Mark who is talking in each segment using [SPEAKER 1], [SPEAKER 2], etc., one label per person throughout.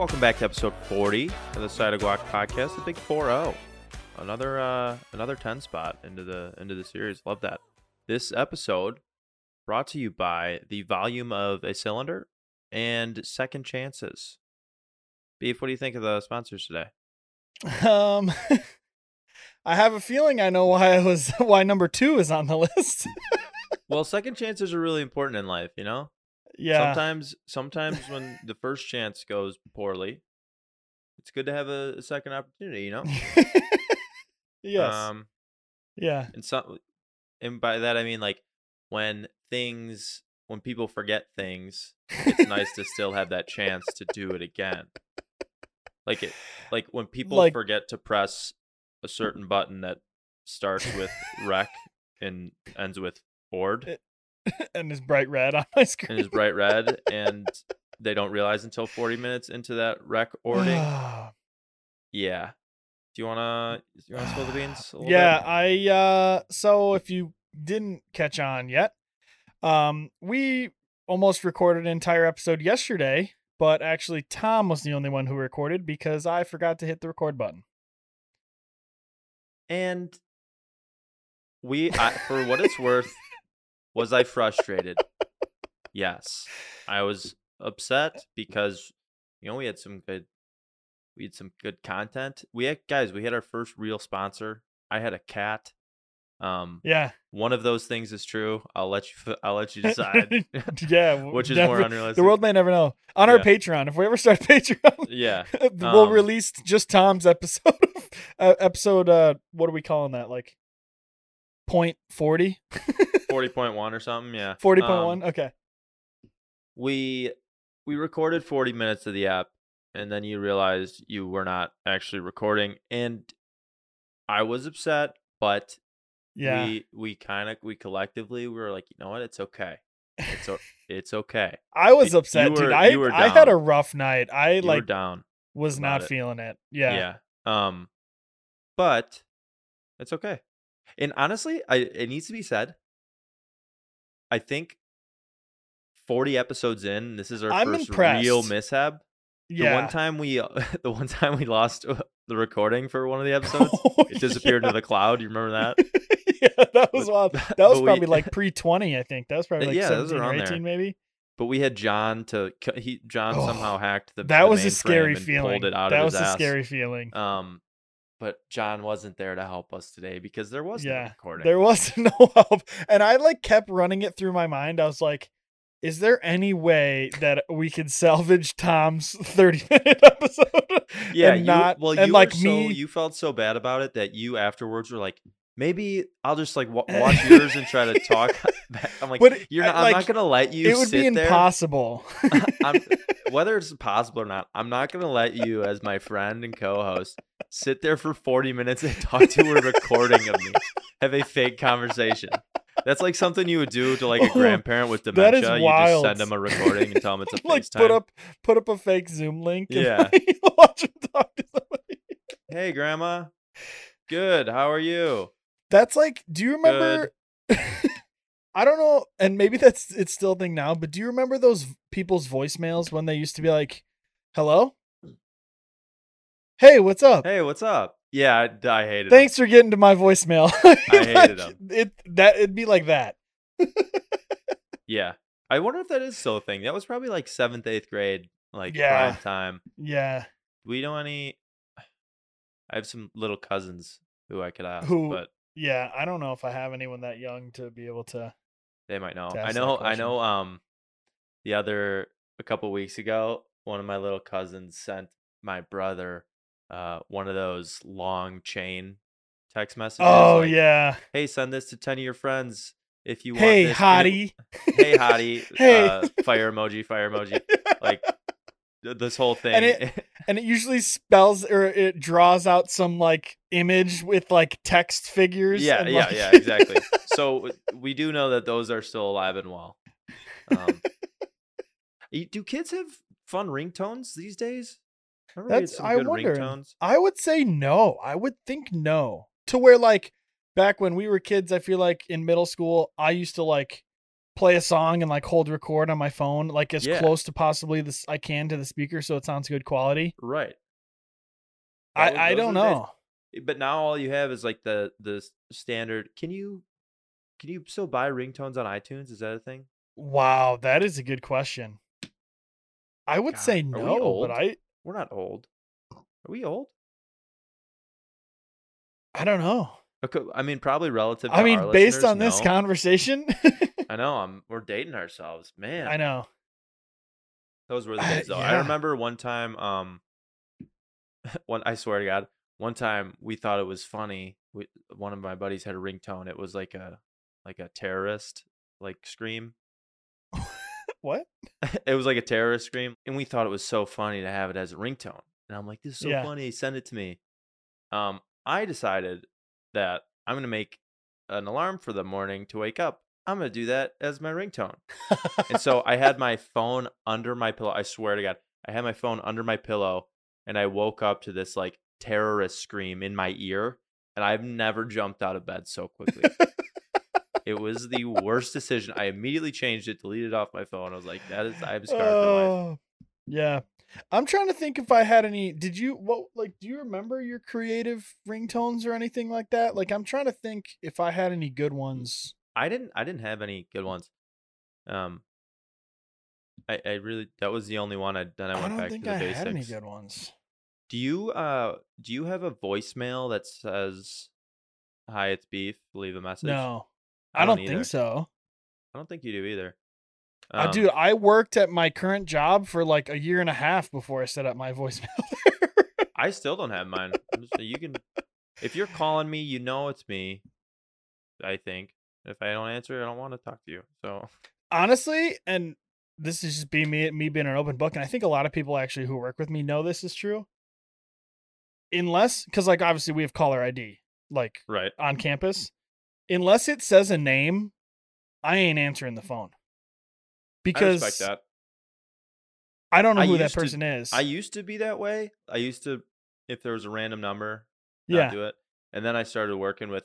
[SPEAKER 1] Welcome back to episode 40 of the Side of Guac podcast, the Big 4-0. Another uh another 10 spot into the into the series. Love that. This episode brought to you by the volume of a cylinder and second chances. Beef, what do you think of the sponsors today?
[SPEAKER 2] Um, I have a feeling I know why I was why number two is on the list.
[SPEAKER 1] Well, second chances are really important in life, you know?
[SPEAKER 2] Yeah,
[SPEAKER 1] Sometimes sometimes when the first chance goes poorly, it's good to have a, a second opportunity, you know?
[SPEAKER 2] yes,
[SPEAKER 1] Um
[SPEAKER 2] yeah,
[SPEAKER 1] and some and by that I mean like when things when people forget things, it's nice to still have that chance to do it again. Like it like when people
[SPEAKER 2] Like-
[SPEAKER 1] forget to press a certain button that starts with rec and ends with board
[SPEAKER 2] and is bright red on my screen.
[SPEAKER 1] and is bright red and they don't realize until 40 minutes into that rec ording. yeah. Do you wanna do you wanna spill the beans? A little
[SPEAKER 2] yeah,
[SPEAKER 1] bit?
[SPEAKER 2] I uh so if you didn't catch on yet, um we almost recorded an entire episode yesterday, but actually Tom was the only one who recorded because I forgot to hit the record button.
[SPEAKER 1] And we, I, for what it's worth, was I frustrated? Yes, I was upset because you know we had some good, we had some good content. We had guys, we had our first real sponsor. I had a cat. Um,
[SPEAKER 2] Yeah.
[SPEAKER 1] one of those things is true. I'll let you. I'll let you decide.
[SPEAKER 2] yeah,
[SPEAKER 1] which is more unrealistic.
[SPEAKER 2] The world may never know. On our Patreon, if we ever start Patreon,
[SPEAKER 1] yeah,
[SPEAKER 2] we'll
[SPEAKER 1] Um,
[SPEAKER 2] release just Tom's episode. Of, uh, episode, uh, what are we calling that? Like point forty?
[SPEAKER 1] forty point one or something. Yeah,
[SPEAKER 2] Forty point one. Um. Okay.
[SPEAKER 1] we we recorded 40 minutes of the app and then you realized you were not actually recording and i was upset but
[SPEAKER 2] Yeah.
[SPEAKER 1] we we kind of we collectively we were like you know what it's okay it's o- it's okay
[SPEAKER 2] I was
[SPEAKER 1] you
[SPEAKER 2] upset,
[SPEAKER 1] were-
[SPEAKER 2] I
[SPEAKER 1] were
[SPEAKER 2] I had a rough night. I
[SPEAKER 1] you
[SPEAKER 2] like
[SPEAKER 1] down
[SPEAKER 2] was not
[SPEAKER 1] it.
[SPEAKER 2] feeling it. Yeah.
[SPEAKER 1] yeah um but it's okay and honestly i it needs to be said i think 40 episodes in this is our
[SPEAKER 2] I'm
[SPEAKER 1] first real mishap
[SPEAKER 2] Yeah.
[SPEAKER 1] The one time we, the one time we lost uh, the recording for one of the episodes,
[SPEAKER 2] Oh,
[SPEAKER 1] it disappeared
[SPEAKER 2] yeah.
[SPEAKER 1] into the cloud. You remember that?
[SPEAKER 2] yeah, that was
[SPEAKER 1] But-
[SPEAKER 2] wild. That was
[SPEAKER 1] we-
[SPEAKER 2] probably like pre twenty, I think. That was probably like
[SPEAKER 1] Yeah, those
[SPEAKER 2] seventeen or
[SPEAKER 1] on there.
[SPEAKER 2] eighteen, maybe.
[SPEAKER 1] But we had John to he John
[SPEAKER 2] Oh,
[SPEAKER 1] somehow hacked the.
[SPEAKER 2] That
[SPEAKER 1] the
[SPEAKER 2] was a scary feeling.
[SPEAKER 1] Pulled it out
[SPEAKER 2] that was a
[SPEAKER 1] ass.
[SPEAKER 2] scary feeling.
[SPEAKER 1] Um, but John wasn't there to help us today because there was no recording.
[SPEAKER 2] There was no help. And I like kept running it through my mind. I was like, is there any way that we could salvage Tom's 30 minute episode?
[SPEAKER 1] yeah,
[SPEAKER 2] and
[SPEAKER 1] you,
[SPEAKER 2] not
[SPEAKER 1] well,
[SPEAKER 2] and like
[SPEAKER 1] so,
[SPEAKER 2] me
[SPEAKER 1] you felt so bad about it that you afterwards were like, maybe I'll just like wa- watch yours and try to talk. back." I'm like,
[SPEAKER 2] But
[SPEAKER 1] you're not. I'm
[SPEAKER 2] like,
[SPEAKER 1] not gonna let you.
[SPEAKER 2] it would be impossible.
[SPEAKER 1] I'm, whether it's possible or not, I'm not going to let you, as my friend and co host, sit there for 40 minutes and talk to a recording of me, have a fake conversation. That's like something you would do to like a
[SPEAKER 2] Oh,
[SPEAKER 1] grandparent with
[SPEAKER 2] that
[SPEAKER 1] dementia.
[SPEAKER 2] is
[SPEAKER 1] You just send them a recording and tell them it's a
[SPEAKER 2] like
[SPEAKER 1] FaceTime.
[SPEAKER 2] put up put up a fake Zoom link and
[SPEAKER 1] Yeah.
[SPEAKER 2] like, watch him talk to somebody.
[SPEAKER 1] Hey, grandma. Good. How are you?
[SPEAKER 2] That's like, do you remember? I don't know, and maybe that's it's still a thing now. But do you remember those people's voicemails when they used to be like, "Hello, hey, what's up?
[SPEAKER 1] Hey, what's up? Yeah, I, I hated it.
[SPEAKER 2] Thanks for getting to my voicemail."
[SPEAKER 1] I hated
[SPEAKER 2] Like,
[SPEAKER 1] 'em.
[SPEAKER 2] It that it'd be like that.
[SPEAKER 1] Yeah. I wonder if that is still a thing. That was probably like seventh, eighth grade, like
[SPEAKER 2] Yeah.
[SPEAKER 1] prime time.
[SPEAKER 2] Yeah,
[SPEAKER 1] we don't any? I have some little cousins who I could ask,
[SPEAKER 2] Who-
[SPEAKER 1] but
[SPEAKER 2] yeah. I don't know if I have anyone that young to be able to.
[SPEAKER 1] they might know. I know. I know. Um, the other a couple weeks ago, one of my little cousins sent my brother uh one of those long chain text messages.
[SPEAKER 2] Oh
[SPEAKER 1] like,
[SPEAKER 2] yeah.
[SPEAKER 1] Hey, send this to ten of your friends if you want.
[SPEAKER 2] Hey,
[SPEAKER 1] this.
[SPEAKER 2] hottie.
[SPEAKER 1] Hey, hottie.
[SPEAKER 2] Hey.
[SPEAKER 1] Uh, fire emoji. Fire emoji. Like this whole thing.
[SPEAKER 2] And it- and it usually spells or it draws out some like image with like text figures.
[SPEAKER 1] Yeah, yeah,
[SPEAKER 2] like-
[SPEAKER 1] yeah, exactly. so we do know that those are still alive and well. Um, do kids have fun ringtones these days?
[SPEAKER 2] That's I wonder.
[SPEAKER 1] ringtones.
[SPEAKER 2] I would say no. I would think no. To where like back when we were kids, I feel like in middle school, I used to like play a song and like hold record on my phone, like as
[SPEAKER 1] Yeah.
[SPEAKER 2] close to possibly this I can to the speaker, so it sounds good quality.
[SPEAKER 1] Right.
[SPEAKER 2] I
[SPEAKER 1] Those-
[SPEAKER 2] I don't
[SPEAKER 1] the days.
[SPEAKER 2] know.
[SPEAKER 1] Eh, but now all you have is like the the standard. Can you can you still buy ringtones on iTunes? Is that a thing?
[SPEAKER 2] Wow, that is a good question. I would
[SPEAKER 1] God,
[SPEAKER 2] say no, but I
[SPEAKER 1] We're not old. Are we old?
[SPEAKER 2] I don't know.
[SPEAKER 1] Okay, I mean, probably relative. To
[SPEAKER 2] I mean, based on this conversation,
[SPEAKER 1] I know. I'm. We're dating ourselves, man.
[SPEAKER 2] I know.
[SPEAKER 1] Those were the
[SPEAKER 2] Uh,
[SPEAKER 1] days, though. I
[SPEAKER 2] yeah.
[SPEAKER 1] remember one time. Um, one I swear to God, one time we thought it was funny. We, one of my buddies had a ringtone. It was like a like a terrorist like scream.
[SPEAKER 2] What?
[SPEAKER 1] it was like a terrorist scream, and we thought it was so funny to have it as a ringtone. And I'm like, "This is so
[SPEAKER 2] Yeah.
[SPEAKER 1] funny! Send it to me." Um, I decided that I'm gonna make an alarm for the morning to wake up. I'm gonna do that as my ringtone. And so I had my phone under my pillow. I swear to God, I had my phone under my pillow, and I woke up to this like terrorist scream in my ear, and I've never jumped out of bed so quickly. it was the worst decision. I immediately changed it, deleted it off my phone. I was like, "That is, I'm scarred for life."
[SPEAKER 2] Oh, yeah. I'm trying to think if I had any. Did you what? Like, do you remember your creative ringtones or anything like that? Like, I'm trying to think if I had any good mm. ones.
[SPEAKER 1] I didn't, I didn't have any good ones. Um, I, I really that was the only one. I then I
[SPEAKER 2] I
[SPEAKER 1] went
[SPEAKER 2] don't
[SPEAKER 1] back
[SPEAKER 2] think
[SPEAKER 1] to the
[SPEAKER 2] I
[SPEAKER 1] basics.
[SPEAKER 2] had any good ones.
[SPEAKER 1] Do you uh do you have a voicemail that says hi it's beef leave a message?
[SPEAKER 2] No, I, don't,
[SPEAKER 1] either.
[SPEAKER 2] think so.
[SPEAKER 1] I don't think you do either.
[SPEAKER 2] Uh,
[SPEAKER 1] Um,
[SPEAKER 2] dude, I worked at my current job for like a year and a half before I set up my voicemail.
[SPEAKER 1] I still don't have mine. Just- you can if you're calling me, you know it's me. I think. If I don't answer, I don't want to talk to you. So
[SPEAKER 2] Honestly, and this is just be me me being an open book, and I think a lot of people actually who work with me know this is true. Unless, because like obviously we have caller ID, like
[SPEAKER 1] right.
[SPEAKER 2] on campus. Unless it says a name, I ain't answering the phone
[SPEAKER 1] I
[SPEAKER 2] because
[SPEAKER 1] that.
[SPEAKER 2] I don't know
[SPEAKER 1] I
[SPEAKER 2] who that
[SPEAKER 1] used to-
[SPEAKER 2] person is.
[SPEAKER 1] I used to be that way. I used to, if there was a random number,
[SPEAKER 2] yeah,
[SPEAKER 1] do it. And then I started working with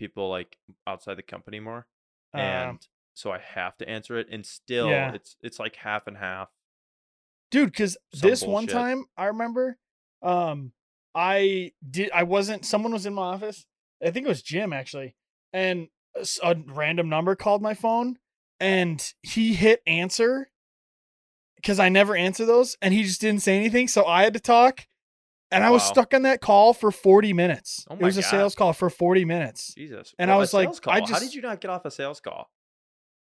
[SPEAKER 1] people like outside the company more,
[SPEAKER 2] um,
[SPEAKER 1] and so I have to answer it. And still,
[SPEAKER 2] Yeah.
[SPEAKER 1] it's it's like half and half.
[SPEAKER 2] dude because this one time i remember um i did i wasn't someone was in my office i think it was jim actually and a random number called my phone and he hit answer because i never answer those and he just didn't say anything so i had to talk and i was stuck on that call for 40 minutes
[SPEAKER 1] Oh
[SPEAKER 2] it was a sales call for 40 minutes
[SPEAKER 1] Jesus.
[SPEAKER 2] And I
[SPEAKER 1] Well, a
[SPEAKER 2] was like, I
[SPEAKER 1] call. how did you not get off a sales call?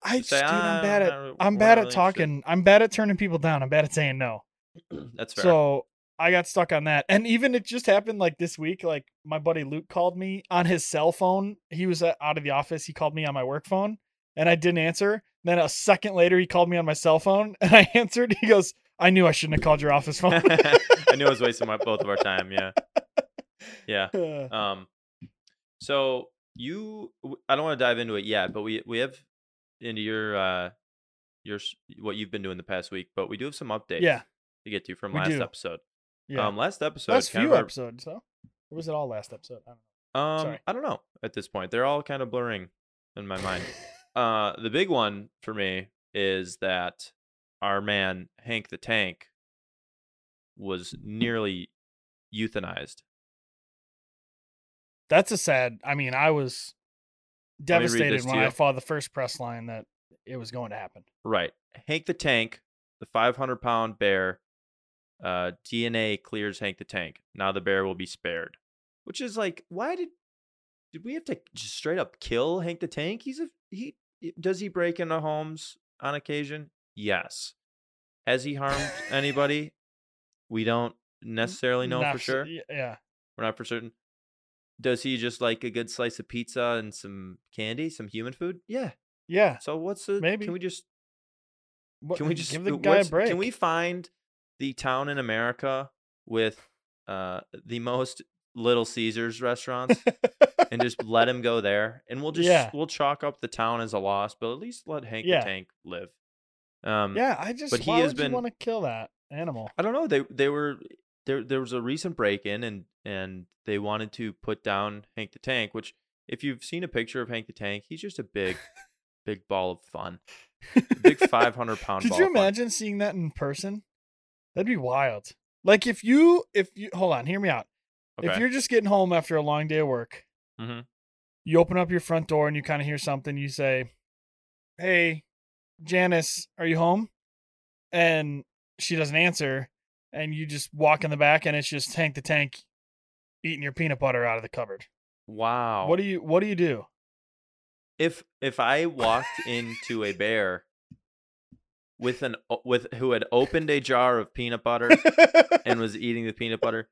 [SPEAKER 2] i
[SPEAKER 1] Just
[SPEAKER 2] just
[SPEAKER 1] say,
[SPEAKER 2] dude i'm
[SPEAKER 1] "Ah,
[SPEAKER 2] bad at i'm
[SPEAKER 1] we're
[SPEAKER 2] bad
[SPEAKER 1] not
[SPEAKER 2] at
[SPEAKER 1] really
[SPEAKER 2] talking i'm bad at turning people down i'm bad at saying no.
[SPEAKER 1] That's fair.
[SPEAKER 2] So I got stuck on that. And even it just happened like this week. Like my buddy Luke called me on his cell phone. He was uh, out of the office. He called me on my work phone and I didn't answer. Then a second later, he called me on my cell phone and I answered. He goes, I knew I shouldn't have called your office phone.
[SPEAKER 1] I knew I was wasting my, both of our time. Yeah. Yeah.
[SPEAKER 2] Uh,
[SPEAKER 1] Um, so you, I don't want to dive into it yet, but we we have into your uh your what you've been doing the past week, but we do have some updates.
[SPEAKER 2] Yeah.
[SPEAKER 1] To get to from last episode.
[SPEAKER 2] yeah.
[SPEAKER 1] Um, last episode.
[SPEAKER 2] Last few
[SPEAKER 1] our-
[SPEAKER 2] episodes, huh? Or was it all last episode? I don't know.
[SPEAKER 1] Um,
[SPEAKER 2] Sorry.
[SPEAKER 1] I don't know at this point. They're all kind of blurring in my mind. uh, the big one for me is that our man Hank the Tank was nearly euthanized.
[SPEAKER 2] That's a sad. I mean, I was
[SPEAKER 1] Let me read
[SPEAKER 2] devastated when I saw the first press line that it was going to happen.
[SPEAKER 1] Right. Hank the Tank, the 500 pound bear, uh, DNA clears Hank the Tank. Now the bear will be spared. Which is like, why did did we have to just straight up kill Hank the Tank? He's a he. Does he break into homes on occasion? Yes. Has he harmed anybody? We don't necessarily know
[SPEAKER 2] Not
[SPEAKER 1] for sure.
[SPEAKER 2] Yeah.
[SPEAKER 1] We're not for certain. Does he just like a good slice of pizza and some candy, some human food? Yeah.
[SPEAKER 2] Yeah.
[SPEAKER 1] So what's the?
[SPEAKER 2] Maybe.
[SPEAKER 1] Can we just
[SPEAKER 2] What-
[SPEAKER 1] can we just
[SPEAKER 2] give the guy a break?
[SPEAKER 1] Can we find the town in America with uh the most Little Caesars restaurants and just let him go there, and we'll just
[SPEAKER 2] Yeah.
[SPEAKER 1] we'll chalk up the town as a loss, but at least let Hank
[SPEAKER 2] Yeah.
[SPEAKER 1] the Tank live. Um,
[SPEAKER 2] Yeah, I just
[SPEAKER 1] but he has been-
[SPEAKER 2] want to kill that animal?
[SPEAKER 1] I don't know. They they were there. There was a recent break in, and and they wanted to put down Hank the Tank. Which, if you've seen a picture of Hank the Tank, he's just a big, big ball of fun. Big 500 pound
[SPEAKER 2] Could
[SPEAKER 1] ball.
[SPEAKER 2] you imagine seeing that in person? That'd be wild. Like if you if you hold on, hear me out. If you're just getting home after a long day of work,
[SPEAKER 1] Mhm.
[SPEAKER 2] you open up your front door and you kind of hear something. You say, "Hey, Janice, are you home?" And she doesn't answer, and you just walk in the back, and it's just Tank the Tank eating your peanut butter out of the cupboard.
[SPEAKER 1] Wow.
[SPEAKER 2] What do you What do you do?
[SPEAKER 1] if if I walked into a bear with an with who had opened a jar of peanut butter and was eating the peanut butter,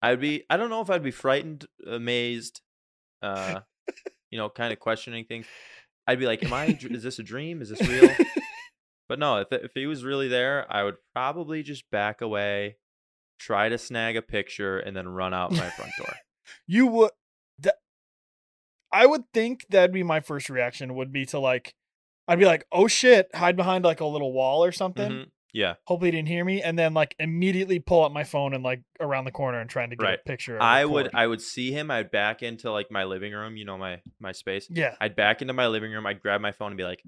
[SPEAKER 1] I'd be I don't know if I'd be frightened, amazed, uh, you know, kind of questioning things. I'd be like, "Am I? Is this a dream? Is this real?" But no, if if he was really there, I would probably just back away, try to snag a picture, and then run out my front door.
[SPEAKER 2] you would that I would think that'd be my first reaction would be to like I'd be like, "Oh shit, hide behind like a little wall or something."
[SPEAKER 1] Mhm. Yeah,
[SPEAKER 2] Hopefully he didn't hear me and then like immediately pull up my phone and like around the corner and trying to get
[SPEAKER 1] Right.
[SPEAKER 2] a picture of
[SPEAKER 1] I would. I would see him. I'd back into like my living room, you know, my my space.
[SPEAKER 2] Yeah.
[SPEAKER 1] I'd back into my living room. I'd grab my phone and be like,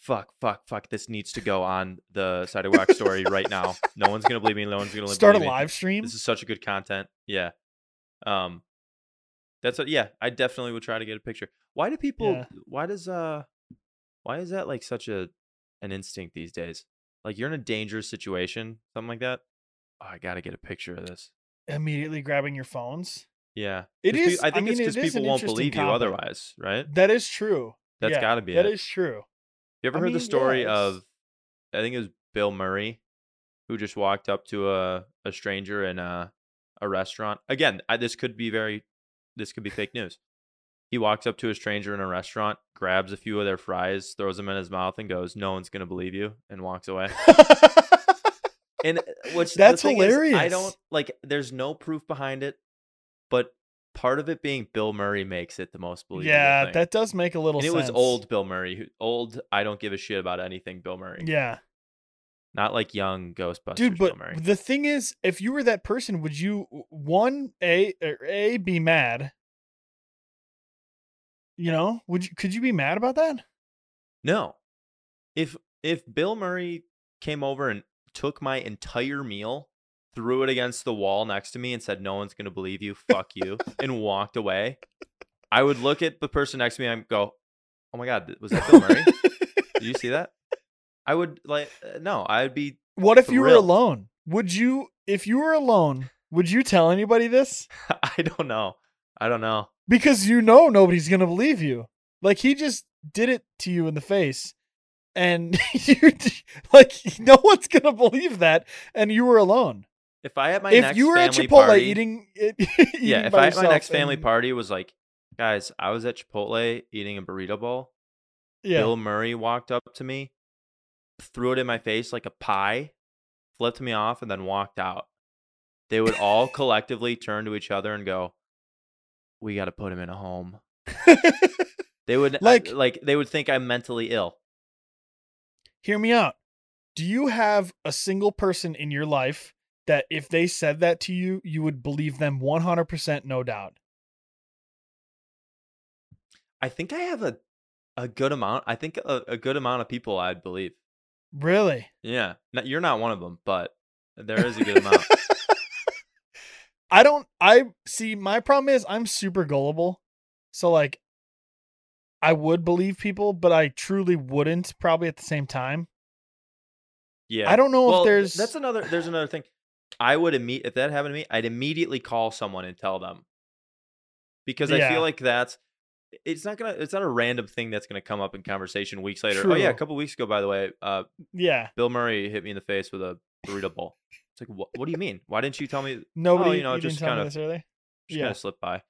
[SPEAKER 1] "Fuck, fuck, fuck! This needs to go on the sidewalk story right now. No one's gonna believe me. No one's gonna let me
[SPEAKER 2] Start a
[SPEAKER 1] me.
[SPEAKER 2] live stream.
[SPEAKER 1] This is such a good content. Yeah. Um, that's what. Yeah, I definitely would try to get a picture. Why do people?
[SPEAKER 2] Yeah.
[SPEAKER 1] Why does uh, why is that like such a an instinct these days? Like you're in a dangerous situation, something like that. Oh, I gotta get a picture of this.
[SPEAKER 2] Immediately grabbing your phones.
[SPEAKER 1] Yeah,
[SPEAKER 2] it
[SPEAKER 1] is. pe- I
[SPEAKER 2] I
[SPEAKER 1] think it's because
[SPEAKER 2] it
[SPEAKER 1] people won't believe you otherwise, right?
[SPEAKER 2] That is true.
[SPEAKER 1] That's
[SPEAKER 2] Yeah,
[SPEAKER 1] gotta be
[SPEAKER 2] That
[SPEAKER 1] it.
[SPEAKER 2] is true.
[SPEAKER 1] You ever
[SPEAKER 2] I
[SPEAKER 1] heard
[SPEAKER 2] mean,
[SPEAKER 1] the story of I think it was Bill Murray who just walked up to a, a stranger in a a restaurant. Again, I, this could be very this could be fake news. He walks up to a stranger in a restaurant, grabs a few of their fries, throws them in his mouth and goes, "No one's going to believe you," and walks away. And uh, which
[SPEAKER 2] That's
[SPEAKER 1] hilarious. is, I don't like there's no proof behind it, but part of it being Bill Murray makes it the most believable.
[SPEAKER 2] yeah,
[SPEAKER 1] thing.
[SPEAKER 2] that does make a little
[SPEAKER 1] and it
[SPEAKER 2] sense.
[SPEAKER 1] was old Bill Murray, who, old I don't give a shit about anything Bill Murray.
[SPEAKER 2] Yeah.
[SPEAKER 1] Not like young Ghostbusters
[SPEAKER 2] Dude,
[SPEAKER 1] Bill
[SPEAKER 2] but
[SPEAKER 1] Murray.
[SPEAKER 2] the thing is, if you were that person, would you one a or a be mad? You know, would you could you be mad about that?
[SPEAKER 1] No. If if Bill Murray came over and took my entire meal, threw it against the wall next to me and said, No one's gonna believe you, fuck you, and walked away, I would look at the person next to me and go, Oh my god, was that Bill Murray? Did you see that? I would like uh, no, I'd be
[SPEAKER 2] what if you were alone? Would you if you were alone, would you tell anybody this?
[SPEAKER 1] I don't know. I don't know.
[SPEAKER 2] Because you know nobody's gonna believe you. Like he just did it to you in the face. And you like no one's gonna believe that, and you were alone.
[SPEAKER 1] If I had my
[SPEAKER 2] if
[SPEAKER 1] next
[SPEAKER 2] you were at Chipotle
[SPEAKER 1] party,
[SPEAKER 2] eating, it,
[SPEAKER 1] yeah,
[SPEAKER 2] eating
[SPEAKER 1] if I had my next family party was like, guys, I was at Chipotle eating a burrito bowl.
[SPEAKER 2] yeah,
[SPEAKER 1] Bill Murray walked up to me, threw it in my face like a pie, flipped me off, and then walked out. They would all collectively turn to each other and go, "We got to put him in a home." They would
[SPEAKER 2] like,
[SPEAKER 1] like they would think I'm mentally ill.
[SPEAKER 2] hear me out. Do you have a single person in your life that if they said that to you, you would believe them 100% no doubt?
[SPEAKER 1] I think I have a a good amount. I think a, a good amount of people I'd believe.
[SPEAKER 2] Really?
[SPEAKER 1] Yeah, Not- you're not one of them, but there is a good amount.
[SPEAKER 2] I don't I see my problem is I'm super gullible. So like I would believe people, but I truly wouldn't probably at the same time.
[SPEAKER 1] Yeah,
[SPEAKER 2] I don't know
[SPEAKER 1] well,
[SPEAKER 2] if there's
[SPEAKER 1] that's another. There's another thing. I would imme- if that happened to me, I'd immediately call someone and tell them because I feel like that's it's not gonna it's not a random thing that's gonna come up in conversation weeks later. Oh yeah, a couple weeks ago, by the way, uh,
[SPEAKER 2] yeah.
[SPEAKER 1] Bill Murray hit me in the face with a burrito bowl. It's like, what, what do you mean? Why didn't you tell me?
[SPEAKER 2] Nobody
[SPEAKER 1] Oh, you know,
[SPEAKER 2] you
[SPEAKER 1] just
[SPEAKER 2] didn't tell me
[SPEAKER 1] kinda-
[SPEAKER 2] this.
[SPEAKER 1] Just
[SPEAKER 2] Yeah.
[SPEAKER 1] kind of slipped by.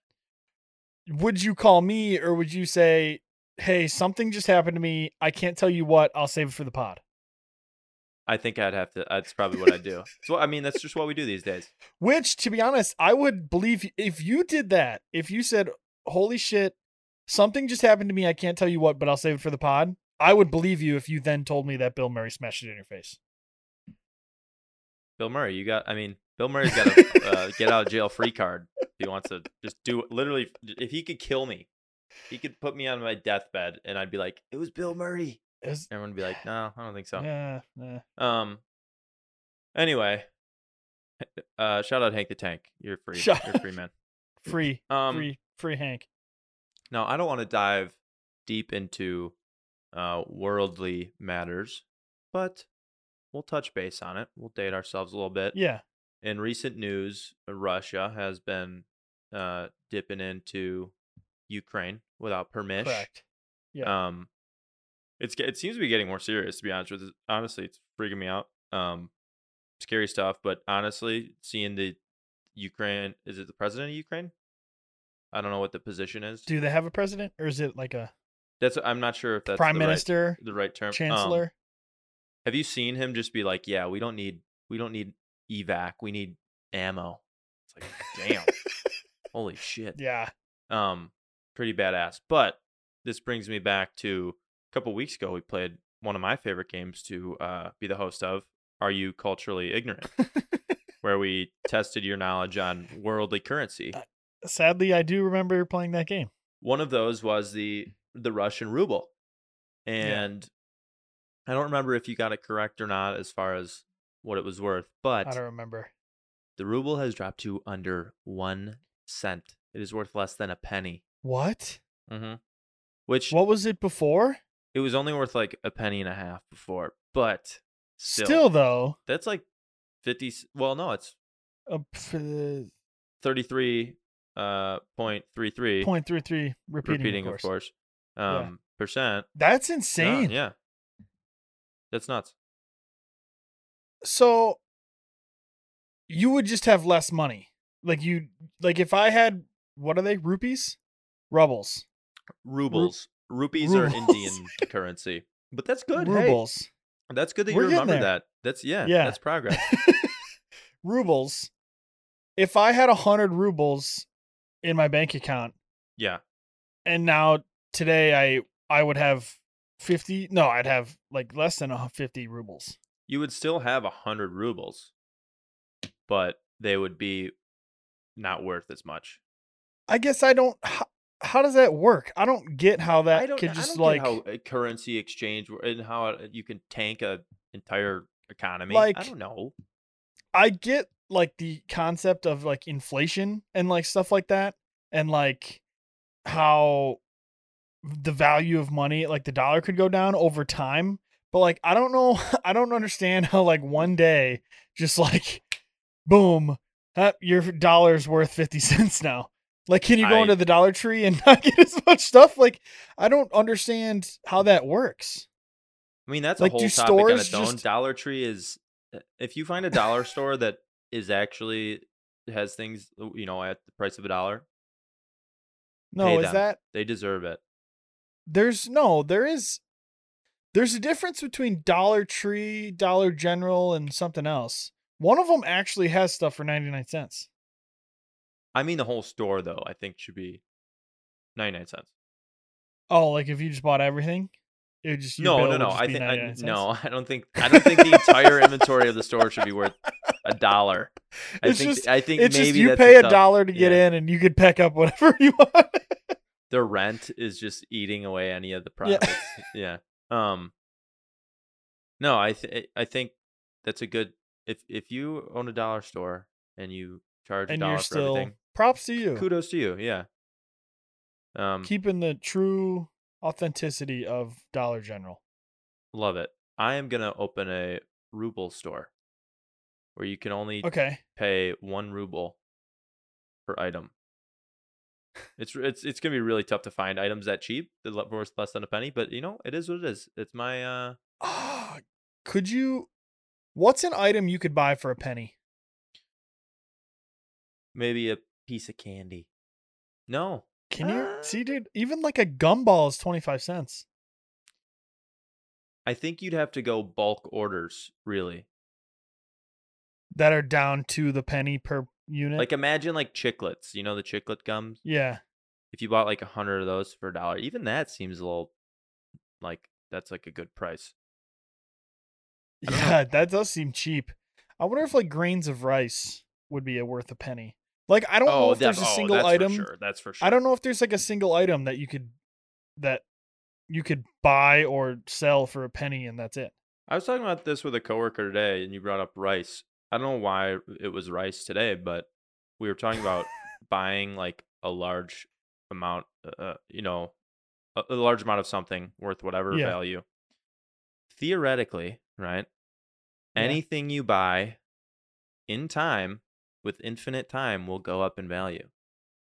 [SPEAKER 2] Would you call me or would you say, "Hey, something just happened to me. I can't tell you what. I'll save it for the pod."
[SPEAKER 1] I think I'd have to. That's probably what I'd do. So I mean, that's just what we do these days.
[SPEAKER 2] Which, to be honest, I would believe if you did that. If you said, "Holy shit, something just happened to me. I can't tell you what, but I'll save it for the pod." I would believe you if you then told me that Bill Murray smashed it in your face.
[SPEAKER 1] Bill Murray, you got. I mean, Bill Murray's got a uh, get out of jail free card. If he wants to just do literally, if he could kill me he could put me on my deathbed, and I'd be like, "It was Bill Murray."
[SPEAKER 2] Was-
[SPEAKER 1] Everyone would be like, "No, I don't think so."
[SPEAKER 2] yeah, yeah.
[SPEAKER 1] Um. Anyway, uh, shout out Hank the Tank. You're free.
[SPEAKER 2] Shout-
[SPEAKER 1] You're free, man.
[SPEAKER 2] Free,
[SPEAKER 1] Um.
[SPEAKER 2] free, free Hank.
[SPEAKER 1] Now, I don't want to dive deep into uh, worldly matters, but we'll touch base on it. We'll date ourselves a little bit.
[SPEAKER 2] Yeah.
[SPEAKER 1] In recent news, Russia has been uh, dipping into Ukraine without permission.
[SPEAKER 2] Correct. Yeah.
[SPEAKER 1] Um, it's it seems to be getting more serious. To be honest with you, honestly, it's freaking me out. Um, scary stuff. But honestly, seeing the Ukraine is it the president of Ukraine? I don't know what the position is.
[SPEAKER 2] Do they have a president, or is it like a
[SPEAKER 1] That's I'm not sure if that's
[SPEAKER 2] prime
[SPEAKER 1] the right-
[SPEAKER 2] minister,
[SPEAKER 1] the right term. Um,
[SPEAKER 2] chancellor?
[SPEAKER 1] have you seen him just be like, "Yeah, we don't need we don't need evac. We need ammo." It's like, damn, holy shit.
[SPEAKER 2] yeah.
[SPEAKER 1] Um, pretty badass. But this brings me back to a couple weeks ago. We played one of my favorite games to uh, be the host of. Are you culturally ignorant? Where we tested your knowledge on worldly currency.
[SPEAKER 2] Sadly, I do remember playing that game.
[SPEAKER 1] One of those was the the Russian ruble, and I don't remember if you got it correct or not as far as what it was worth, but I
[SPEAKER 2] don't remember.
[SPEAKER 1] the ruble has dropped to under one cent. It is worth less than a penny.
[SPEAKER 2] What?
[SPEAKER 1] Mm-hmm. Which
[SPEAKER 2] What was it before?
[SPEAKER 1] It was only worth like a penny and a half before, but still,
[SPEAKER 2] Still, though,
[SPEAKER 1] that's like fifty. Well, no, it's
[SPEAKER 2] uh, f-
[SPEAKER 1] thirty three uh point three three.
[SPEAKER 2] point three three repeating,
[SPEAKER 1] repeating,
[SPEAKER 2] of course.
[SPEAKER 1] course,
[SPEAKER 2] Yeah.
[SPEAKER 1] um, percent.
[SPEAKER 2] That's insane.
[SPEAKER 1] yeah, that's nuts.
[SPEAKER 2] So you would just have less money. Like you like if I had what are they? Rupees? Rubles.
[SPEAKER 1] Rubles, rupees are Indian currency, but that's good. Hey,
[SPEAKER 2] Rubles.
[SPEAKER 1] that's good that
[SPEAKER 2] We're
[SPEAKER 1] you remember that. That's yeah,
[SPEAKER 2] Yeah.
[SPEAKER 1] that's progress.
[SPEAKER 2] rubles. If I had a hundred rubles in my bank account
[SPEAKER 1] yeah,
[SPEAKER 2] and now today I I would have fifty no, I'd have like less than a fifty rubles.
[SPEAKER 1] you would still have a hundred rubles, but they would be not worth as much.
[SPEAKER 2] I guess I don't how, does that work? I don't get how that could
[SPEAKER 1] I
[SPEAKER 2] just
[SPEAKER 1] don't
[SPEAKER 2] like
[SPEAKER 1] how a currency exchange and how you can tank a entire economy.
[SPEAKER 2] Like-
[SPEAKER 1] I don't know.
[SPEAKER 2] I get like the concept of like inflation and like stuff like that and like how the value of money like the dollar could go down over time but like I don't know I don't understand how like one day just like boom uh, your dollar's worth 50 cents now like can you go
[SPEAKER 1] I-
[SPEAKER 2] into the dollar tree and not get as much stuff like I don't understand how that works
[SPEAKER 1] I mean, that's
[SPEAKER 2] like,
[SPEAKER 1] a
[SPEAKER 2] do
[SPEAKER 1] whole topic on
[SPEAKER 2] stores
[SPEAKER 1] its own.
[SPEAKER 2] just-
[SPEAKER 1] Dollar Tree is uh, if you find a dollar store that is actually has things uh, you know at the price of a dollar,
[SPEAKER 2] no is
[SPEAKER 1] them.
[SPEAKER 2] that
[SPEAKER 1] they deserve it.
[SPEAKER 2] there's no there is there's a difference between dollar tree dollar general and something else one of them actually has stuff for 99 cents
[SPEAKER 1] I mean, the whole store though, I think should be ninety nine cents.
[SPEAKER 2] oh like if you just bought everything it would just
[SPEAKER 1] No, no, no. I think I, no. I don't think. I don't think the entire inventory of the store should be worth a dollar. I
[SPEAKER 2] It's
[SPEAKER 1] think.
[SPEAKER 2] just-
[SPEAKER 1] I think
[SPEAKER 2] it's
[SPEAKER 1] maybe
[SPEAKER 2] just you pay a dollar to get
[SPEAKER 1] yeah.
[SPEAKER 2] in and you could pick up whatever you want
[SPEAKER 1] the rent is just eating away any of the profits. yeah. Um No, I th- I think that's a good if if you own a dollar store and you charge a dollar for
[SPEAKER 2] still
[SPEAKER 1] everything,
[SPEAKER 2] props to you
[SPEAKER 1] kudos to you. Yeah. Um
[SPEAKER 2] keeping the true authenticity of dollar general
[SPEAKER 1] love it. I am going to open a ruble store where you can only
[SPEAKER 2] okay
[SPEAKER 1] pay 1 ruble per item. It's it's it's going to be really tough to find items that cheap, that worth less than a penny, but you know, it is what it is. It's my uh
[SPEAKER 2] Ah, could you what's an item you could buy for a penny
[SPEAKER 1] maybe a piece of candy. No.
[SPEAKER 2] Can you
[SPEAKER 1] Uh,
[SPEAKER 2] see, dude? Even like a gumball is twenty five cents.
[SPEAKER 1] I think you'd have to go bulk orders, really.
[SPEAKER 2] that are down to the penny per unit.
[SPEAKER 1] Like imagine like chiclets, you know the chiclet gums?
[SPEAKER 2] yeah,
[SPEAKER 1] If you bought like a hundred of those for a dollar, even that seems a little like that's like a good price. Don't know.
[SPEAKER 2] yeah, that does seem cheap. I wonder if like grains of rice would be worth a penny. Like I don't know
[SPEAKER 1] oh,
[SPEAKER 2] if there's a
[SPEAKER 1] oh,
[SPEAKER 2] single
[SPEAKER 1] that's
[SPEAKER 2] item.
[SPEAKER 1] For sure. That's for sure.
[SPEAKER 2] I don't know if there's like a single item that you could that you could buy or sell for a penny and that's it.
[SPEAKER 1] I was talking about this with a coworker today, and you brought up rice. I don't know why it was rice today, but we were talking about buying like a large amount, uh, you know, a, a large amount of something worth whatever
[SPEAKER 2] Yeah.
[SPEAKER 1] value. Theoretically, right?
[SPEAKER 2] Yeah.
[SPEAKER 1] Anything you buy in time with infinite time will go up in value.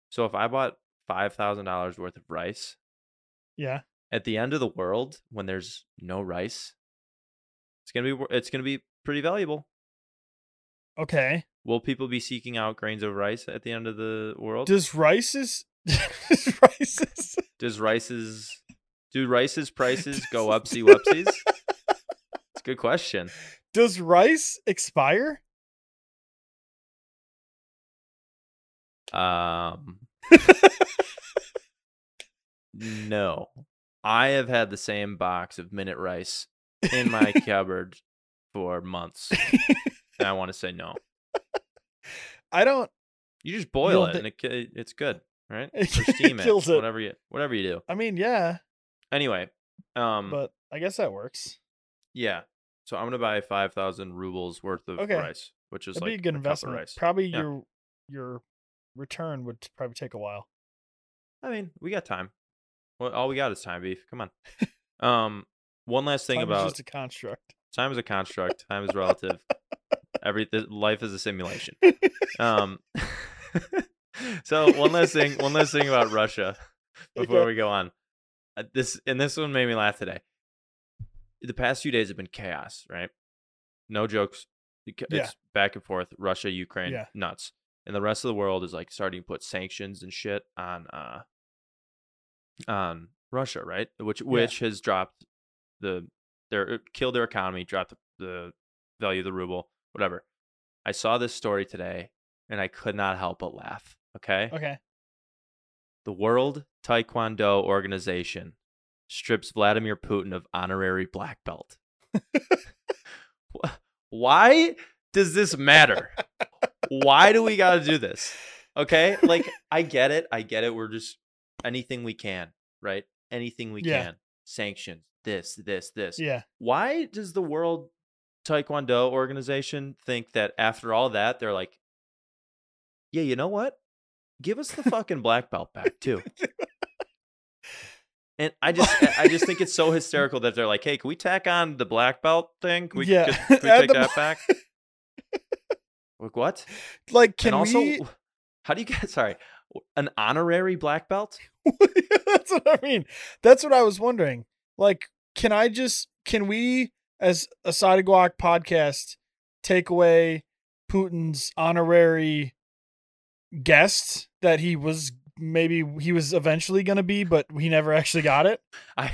[SPEAKER 1] So if I bought five thousand dollars worth of rice
[SPEAKER 2] Yeah.
[SPEAKER 1] at the end of the world when there's no rice, it's gonna be it's gonna be pretty valuable.
[SPEAKER 2] Okay.
[SPEAKER 1] Will people be seeking out grains of rice at the end of the world?
[SPEAKER 2] Does rice's does rice's
[SPEAKER 1] Does rice's do rice's prices go upsy whoopsies? It's a good question.
[SPEAKER 2] does rice expire?
[SPEAKER 1] Um, no, I have had the same box of minute rice in my cupboard for months, and I want to say no.
[SPEAKER 2] I don't
[SPEAKER 1] You just boil it,
[SPEAKER 2] thi-
[SPEAKER 1] and it, it's good, right? Or steam it,
[SPEAKER 2] kills it.
[SPEAKER 1] whatever you whatever you do.
[SPEAKER 2] I mean, yeah,
[SPEAKER 1] Anyway, um,
[SPEAKER 2] but I guess that works.
[SPEAKER 1] yeah. So I'm gonna buy five thousand rubles worth of
[SPEAKER 2] Okay.
[SPEAKER 1] rice, which is
[SPEAKER 2] That'd
[SPEAKER 1] like
[SPEAKER 2] be a good investment.
[SPEAKER 1] rice.
[SPEAKER 2] Probably
[SPEAKER 1] Yeah.
[SPEAKER 2] your your return would probably take a while.
[SPEAKER 1] I mean, we got time. Well, all we got is time, beef. Come on. um, one last thing
[SPEAKER 2] Time is
[SPEAKER 1] about
[SPEAKER 2] just a construct.
[SPEAKER 1] time is a construct. Time is relative. Every th- life is a simulation. Um, so one last thing. One last thing about Russia before
[SPEAKER 2] Okay.
[SPEAKER 1] we go on. Uh, this and this one made me laugh today. The past few days have been chaos, right? No jokes. It-
[SPEAKER 2] Yeah.
[SPEAKER 1] It's back and forth. Russia, Ukraine,
[SPEAKER 2] Yeah.
[SPEAKER 1] nuts. And the rest of the world is like starting to put sanctions and shit on uh on Russia, right? Which which has dropped the their killed their economy, dropped the, the value of the ruble, whatever. I saw this story today and I could not help but laugh. Okay.
[SPEAKER 2] Okay.
[SPEAKER 1] The World Taekwondo Organization strips Vladimir Putin of honorary black belt. Why does this matter? Why do we got to do this? Okay? Like, I get it. I get it. We're just anything we can, right? Anything we
[SPEAKER 2] Yeah.
[SPEAKER 1] can. Sanctions, this, this, this.
[SPEAKER 2] Yeah.
[SPEAKER 1] Why does the World Taekwondo Organization think that after all that, they're like, yeah, you know what? Give us the fucking black belt back too. And I just, I just think it's so hysterical that they're like, "Hey, can we tack on the black belt thing? Can we,
[SPEAKER 2] Yeah,
[SPEAKER 1] can, can we take that back?" Like what?
[SPEAKER 2] Like, can
[SPEAKER 1] and also,
[SPEAKER 2] we?
[SPEAKER 1] how do you get? Sorry, an honorary black belt?
[SPEAKER 2] That's what I mean. That's what I was wondering. Like, can I just? Can we, as a Side Guac podcast, take away Putin's honorary guest that he was maybe he was eventually going to be, but he never actually got it?
[SPEAKER 1] I,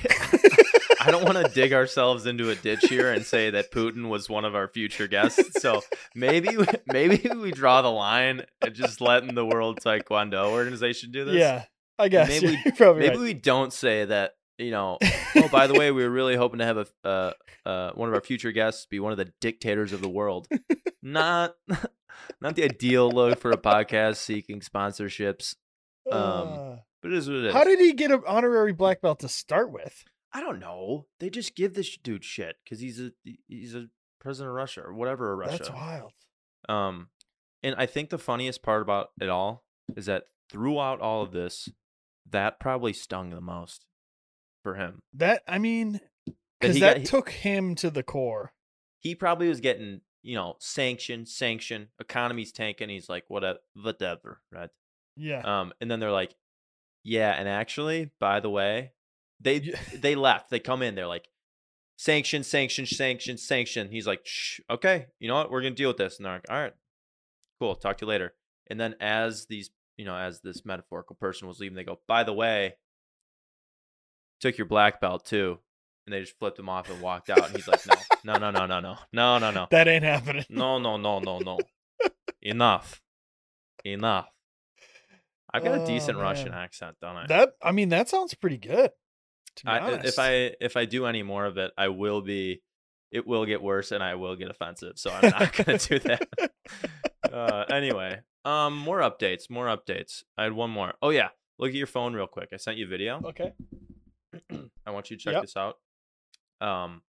[SPEAKER 1] I don't want to dig ourselves into a ditch here and say that Putin was one of our future guests. So maybe, we- maybe we draw the line and just letting the World Taekwondo Organization do this.
[SPEAKER 2] Yeah, I guess.
[SPEAKER 1] Maybe
[SPEAKER 2] yeah,
[SPEAKER 1] we-
[SPEAKER 2] probably
[SPEAKER 1] Maybe
[SPEAKER 2] right.
[SPEAKER 1] we don't say that. You know. Oh, by the way, we were really hoping to have a uh, uh, one of our future guests be one of the dictators of the world. not, not the ideal look for a podcast seeking sponsorships, um,
[SPEAKER 2] Uh,
[SPEAKER 1] but it is what it is.
[SPEAKER 2] how did he get an honorary black belt to start with?
[SPEAKER 1] I don't know. They just give this dude shit because he's a he's a president of Russia or whatever of Russia.
[SPEAKER 2] That's wild.
[SPEAKER 1] Um, and I think the funniest part about it all is that throughout all of this, that probably stung the most for him.
[SPEAKER 2] That I mean, because that
[SPEAKER 1] got-
[SPEAKER 2] took him to the core.
[SPEAKER 1] He probably was getting you know sanction, sanction, economy's tanking. He's like whatever, whatever, right?
[SPEAKER 2] Yeah.
[SPEAKER 1] Um, and then they're like, yeah, and actually, by the way, they they left. They come in. They're like, sanction, sanction, sanction, sanction. He's like, Shh, okay, you know what? We're gonna deal with this. And they're like, all right, cool. Talk to you later. And then as these, you know, as this metaphorical person was leaving, they go, by the way, took your black belt too. And they just flipped him off and walked out. And he's like, no, no, no, no, no, no, no, no, no,
[SPEAKER 2] that ain't happening.
[SPEAKER 1] no, no, no, no, no. Enough, enough. I've got a
[SPEAKER 2] Oh,
[SPEAKER 1] decent Russian accent, don't I?
[SPEAKER 2] That I mean, that sounds pretty good. To be
[SPEAKER 1] I,
[SPEAKER 2] honest.
[SPEAKER 1] if I if I do any more of it, I will be. It will get worse, and I will get offensive. So I'm not gonna do that. uh, anyway, Um, more updates, more updates. I had one more. Oh yeah, look at your phone real quick. I sent you a video.
[SPEAKER 2] Okay.
[SPEAKER 1] I want you to check
[SPEAKER 2] Yep.
[SPEAKER 1] this out. Um,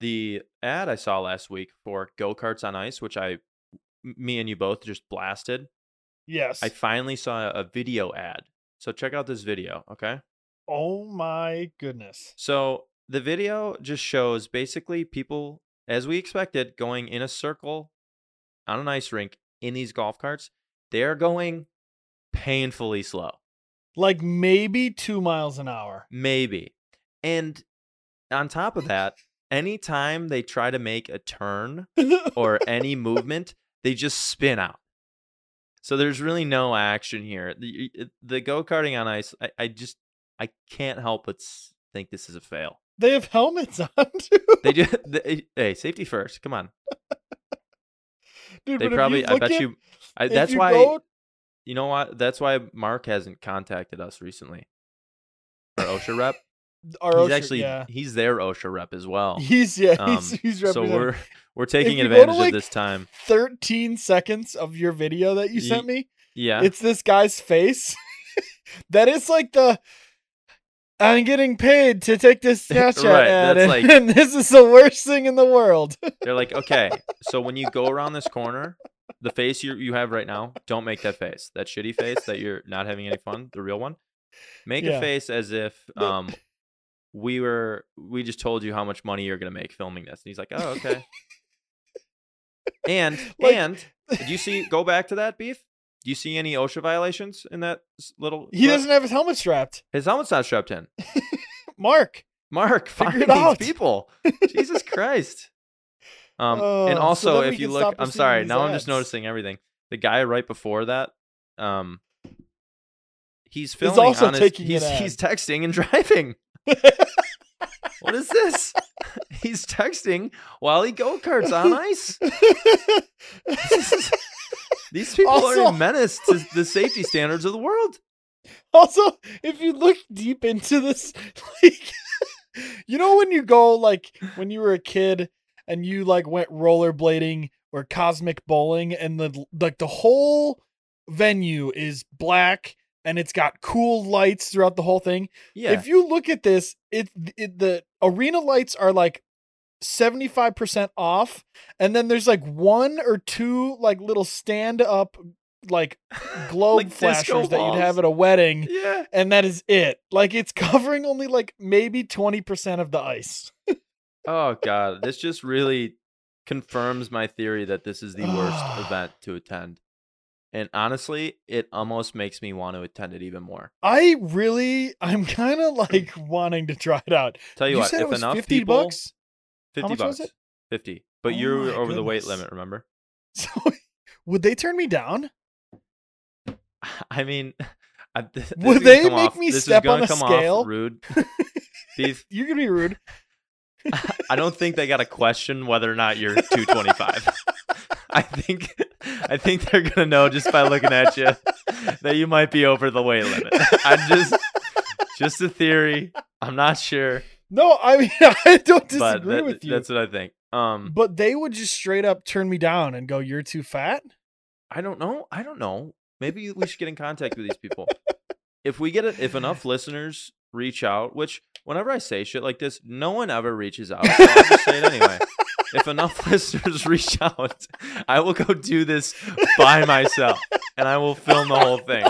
[SPEAKER 1] the ad I saw last week for go karts on ice, which I, me and you both just blasted.
[SPEAKER 2] Yes.
[SPEAKER 1] I finally saw a video ad. So check out this video, okay?
[SPEAKER 2] Oh my goodness.
[SPEAKER 1] So the video just shows basically people, as we expected, going in a circle on an ice rink in these golf carts. They're going painfully slow,
[SPEAKER 2] Like maybe two miles an hour.
[SPEAKER 1] maybe. And on top of that, anytime they try to make a turn or any movement, they just spin out. So there's really no action here. The, the go karting on ice, I, I just I can't help but think this is a fail.
[SPEAKER 2] they have helmets on too.
[SPEAKER 1] They do. They, hey, safety first. Come on.
[SPEAKER 2] Dude,
[SPEAKER 1] They probably. I bet
[SPEAKER 2] at-
[SPEAKER 1] you. I, that's
[SPEAKER 2] you
[SPEAKER 1] why.
[SPEAKER 2] go-
[SPEAKER 1] You know what? That's why Mark hasn't contacted us recently. Our OSHA rep.
[SPEAKER 2] our
[SPEAKER 1] he's
[SPEAKER 2] OSHA
[SPEAKER 1] actually
[SPEAKER 2] yeah.
[SPEAKER 1] he's their OSHA rep as well.
[SPEAKER 2] He's yeah,
[SPEAKER 1] Um,
[SPEAKER 2] he's he's
[SPEAKER 1] so we're we're taking
[SPEAKER 2] you go to,
[SPEAKER 1] advantage
[SPEAKER 2] like,
[SPEAKER 1] of this time.
[SPEAKER 2] 13 seconds of your video that you sent me.
[SPEAKER 1] Yeah.
[SPEAKER 2] It's this guy's face. that is like the I'm getting paid to take this Snapchat
[SPEAKER 1] Right,
[SPEAKER 2] ad,
[SPEAKER 1] that's
[SPEAKER 2] and,
[SPEAKER 1] like-
[SPEAKER 2] and this is the worst thing in the world.
[SPEAKER 1] They're like, okay, so when you go around this corner, the face you you have right now, don't make that face. That shitty face that you're not having any fun, the real one. Make
[SPEAKER 2] Yeah.
[SPEAKER 1] a face as if um we were we just told you how much money you're gonna make filming this. And he's like, Oh, okay. and
[SPEAKER 2] Like-
[SPEAKER 1] and do you see go back to that beef? Do you see any OSHA violations in that little
[SPEAKER 2] he
[SPEAKER 1] clip?
[SPEAKER 2] doesn't have his helmet strapped.
[SPEAKER 1] his helmet's not strapped in.
[SPEAKER 2] Mark.
[SPEAKER 1] Mark,
[SPEAKER 2] Figure
[SPEAKER 1] find
[SPEAKER 2] it
[SPEAKER 1] these
[SPEAKER 2] out.
[SPEAKER 1] people. Jesus Christ. Um,
[SPEAKER 2] Oh,
[SPEAKER 1] and also,
[SPEAKER 2] then we
[SPEAKER 1] if you look, I'm sorry. Now I'm just noticing everything. The guy right before that, um, he's filming
[SPEAKER 2] also
[SPEAKER 1] on his.
[SPEAKER 2] taking
[SPEAKER 1] He's he's texting and driving. what is this? he's texting while he go karts on ice. These people are a menace to the safety standards of the world.
[SPEAKER 2] also, if you look deep into this, like you know when you go like when you were a kid and you like went rollerblading or cosmic bowling and the like the whole venue is black and it's got cool lights throughout the whole thing.
[SPEAKER 1] Yeah,
[SPEAKER 2] If you look at this, it, it the arena lights are like 75% off and then there's like one or two like little stand up like globe
[SPEAKER 1] Like
[SPEAKER 2] flashers that you'd have at a wedding
[SPEAKER 1] yeah.
[SPEAKER 2] and that is it. Like it's covering only like maybe 20% of the ice.
[SPEAKER 1] Oh god, this just really confirms my theory that this is the worst event to attend. And honestly, it almost makes me want to attend it even more.
[SPEAKER 2] I really I'm kind of like wanting to try it out.
[SPEAKER 1] Tell you,
[SPEAKER 2] you
[SPEAKER 1] what, if
[SPEAKER 2] it was
[SPEAKER 1] enough
[SPEAKER 2] 50
[SPEAKER 1] people,
[SPEAKER 2] bucks?
[SPEAKER 1] 50
[SPEAKER 2] much was
[SPEAKER 1] bucks.
[SPEAKER 2] it?
[SPEAKER 1] 50. But
[SPEAKER 2] Oh
[SPEAKER 1] you're over the weight limit, remember?
[SPEAKER 2] So would they turn me down?
[SPEAKER 1] I mean, I, this
[SPEAKER 2] Would they make
[SPEAKER 1] off-
[SPEAKER 2] me step on a
[SPEAKER 1] come
[SPEAKER 2] scale?
[SPEAKER 1] Off rude. Beef,
[SPEAKER 2] You're going to be rude.
[SPEAKER 1] I don't think they got to question whether or not you're 225. I think I think they're gonna know just by looking at you that you might be over the weight limit. I just just a theory. I'm not sure,
[SPEAKER 2] No, I mean I don't disagree
[SPEAKER 1] that-
[SPEAKER 2] with you.
[SPEAKER 1] that's what I think. Um,
[SPEAKER 2] But they would just straight up turn me down and go, "You're too fat."
[SPEAKER 1] I don't know. I don't know. Maybe we should get in contact with these people. If we get it, if enough listeners reach out, which whenever I say shit like this, no one ever reaches out. So I'll just say it anyway. If enough listeners reach out, I will go do this by myself, and I will film the whole thing.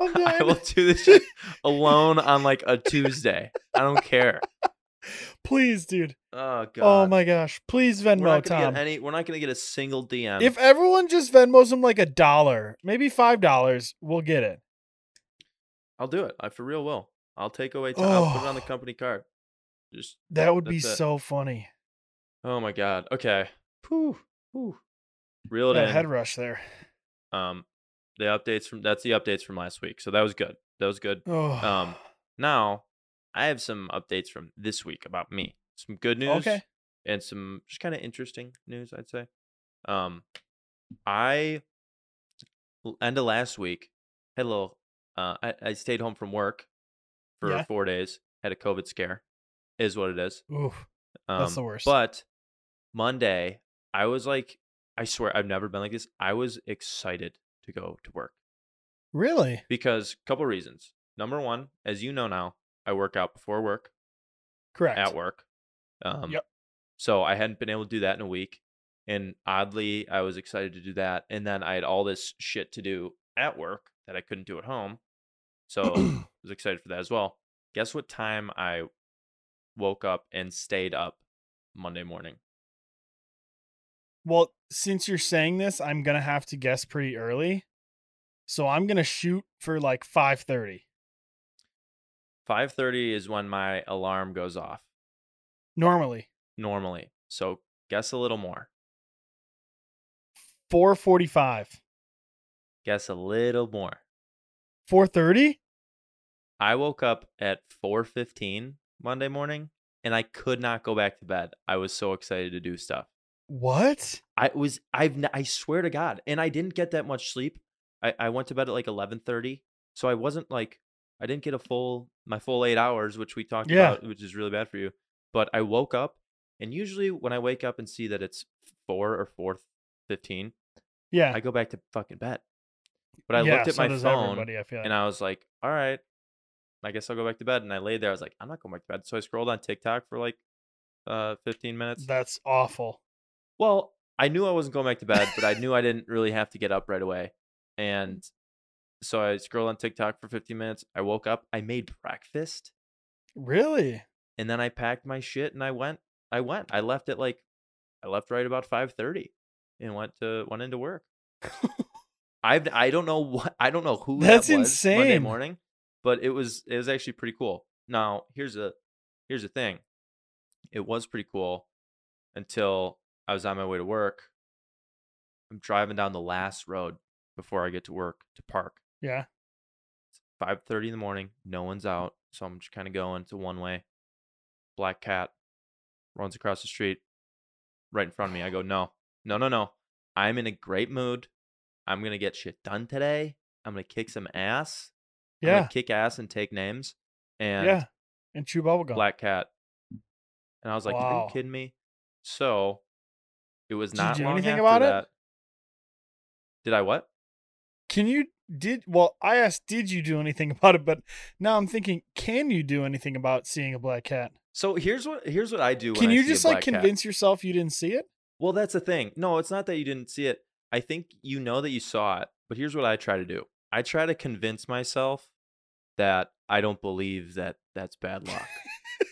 [SPEAKER 1] I will do this shit alone on like a Tuesday. I don't care.
[SPEAKER 2] Please, dude.
[SPEAKER 1] Oh god.
[SPEAKER 2] Oh my gosh. Please
[SPEAKER 1] We're
[SPEAKER 2] Venmo Tom.
[SPEAKER 1] any. We're not gonna get a single DM.
[SPEAKER 2] If everyone just Venmos him like a dollar, maybe five dollars, we'll get it.
[SPEAKER 1] I'll do it. I for real will. I'll take away. T- I'll put it on the
[SPEAKER 2] Oh.
[SPEAKER 1] company card. Just
[SPEAKER 2] That would be
[SPEAKER 1] it.
[SPEAKER 2] so funny.
[SPEAKER 1] oh my god. Okay. Whew. Whew. Reel it
[SPEAKER 2] That
[SPEAKER 1] in.
[SPEAKER 2] head rush there.
[SPEAKER 1] um, the updates from that's the updates from last week. So that was good. That was good.
[SPEAKER 2] Oh.
[SPEAKER 1] Um, now I have some updates from this week about me. Some good news.
[SPEAKER 2] Okay.
[SPEAKER 1] and some just kind of interesting news, I'd say. Um, I end of last week had a little. Uh, I, I stayed home from work for
[SPEAKER 2] Yeah.
[SPEAKER 1] four days. Had a COVID scare, is what it is.
[SPEAKER 2] Oof.
[SPEAKER 1] Um,
[SPEAKER 2] That's the worst.
[SPEAKER 1] But Monday, I was like I swear I've never been like this. I was excited to go to work
[SPEAKER 2] Really?
[SPEAKER 1] because a couple reasons. Number one, as you know now, I work out before work,
[SPEAKER 2] Correct.
[SPEAKER 1] at work. Um,
[SPEAKER 2] Yep.
[SPEAKER 1] So I hadn't been able to do that in a week, and oddly, I was excited to do that. And then I had all this shit to do at work that I couldn't do at home, so I was excited for that as well. Guess what time I woke up and stayed up Monday morning?
[SPEAKER 2] Well, since you're saying this, I'm gonna have to guess pretty early. So I'm gonna shoot for like five thirty.
[SPEAKER 1] Five thirty is when my alarm goes off
[SPEAKER 2] Normally.
[SPEAKER 1] normally. So guess a little more.
[SPEAKER 2] Four forty five.
[SPEAKER 1] Guess a little more.
[SPEAKER 2] Four thirty?
[SPEAKER 1] I woke up at 4:15 Monday morning and I could not go back to bed. I was so excited to do stuff.
[SPEAKER 2] What?
[SPEAKER 1] I was I've I swear to God, and I didn't get that much sleep. I I went to bed at like 11:30, so I wasn't like I didn't get a full my full 8 hours, which we talked
[SPEAKER 2] Yeah.
[SPEAKER 1] about, which is really bad for you. But I woke up and usually when I wake up and see that it's 4 or 4:15,
[SPEAKER 2] Yeah.
[SPEAKER 1] I go back to fucking bed. But I
[SPEAKER 2] yeah,
[SPEAKER 1] looked at
[SPEAKER 2] so
[SPEAKER 1] my phone
[SPEAKER 2] I feel like.
[SPEAKER 1] and I was like, all right, I guess I'll go back to bed. And I laid there. I was like, I'm not going back to bed. So I scrolled on TikTok for like uh 15 minutes.
[SPEAKER 2] That's awful.
[SPEAKER 1] Well, I knew I wasn't going back to bed, but I knew I didn't really have to get up right away. And so I scrolled on TikTok for 15 minutes. I woke up, I made breakfast,
[SPEAKER 2] Really?
[SPEAKER 1] and then I packed my shit and I went. I went. I left at like I left right about 5:30 and went to went into work. I've I don't know what I don't know who
[SPEAKER 2] That's
[SPEAKER 1] that was Monday
[SPEAKER 2] insane.
[SPEAKER 1] morning, but it was it was actually pretty cool. Now here's a here's the thing, it was pretty cool until I was on my way to work. I'm driving down the last road before I get to work to park.
[SPEAKER 2] Yeah.
[SPEAKER 1] It's Five thirty in the morning, no one's out, so I'm just kind of going. to one way. Black cat runs across the street, right in front of me. I go, no, no, no, no. I'm in a great mood. I'm gonna get shit done today. I'm gonna kick some ass. I'm
[SPEAKER 2] Yeah.
[SPEAKER 1] kick ass and take names. And
[SPEAKER 2] Yeah. And chew bubblegum.
[SPEAKER 1] Black Cat. And I was like, Are you kidding me? So it was not
[SPEAKER 2] Did you do anything about it?
[SPEAKER 1] Did I what?
[SPEAKER 2] Can you did well, I asked did you do anything about it, but now I'm thinking, can you do anything about seeing a black cat?
[SPEAKER 1] So here's what here's what I do.
[SPEAKER 2] Can you just like
[SPEAKER 1] black cat.
[SPEAKER 2] convince yourself you didn't see it?
[SPEAKER 1] Well, that's the thing. No, it's not that you didn't see it. I think you know that you saw it, but here's what I try to do. I try to convince myself that I don't believe that that's bad luck.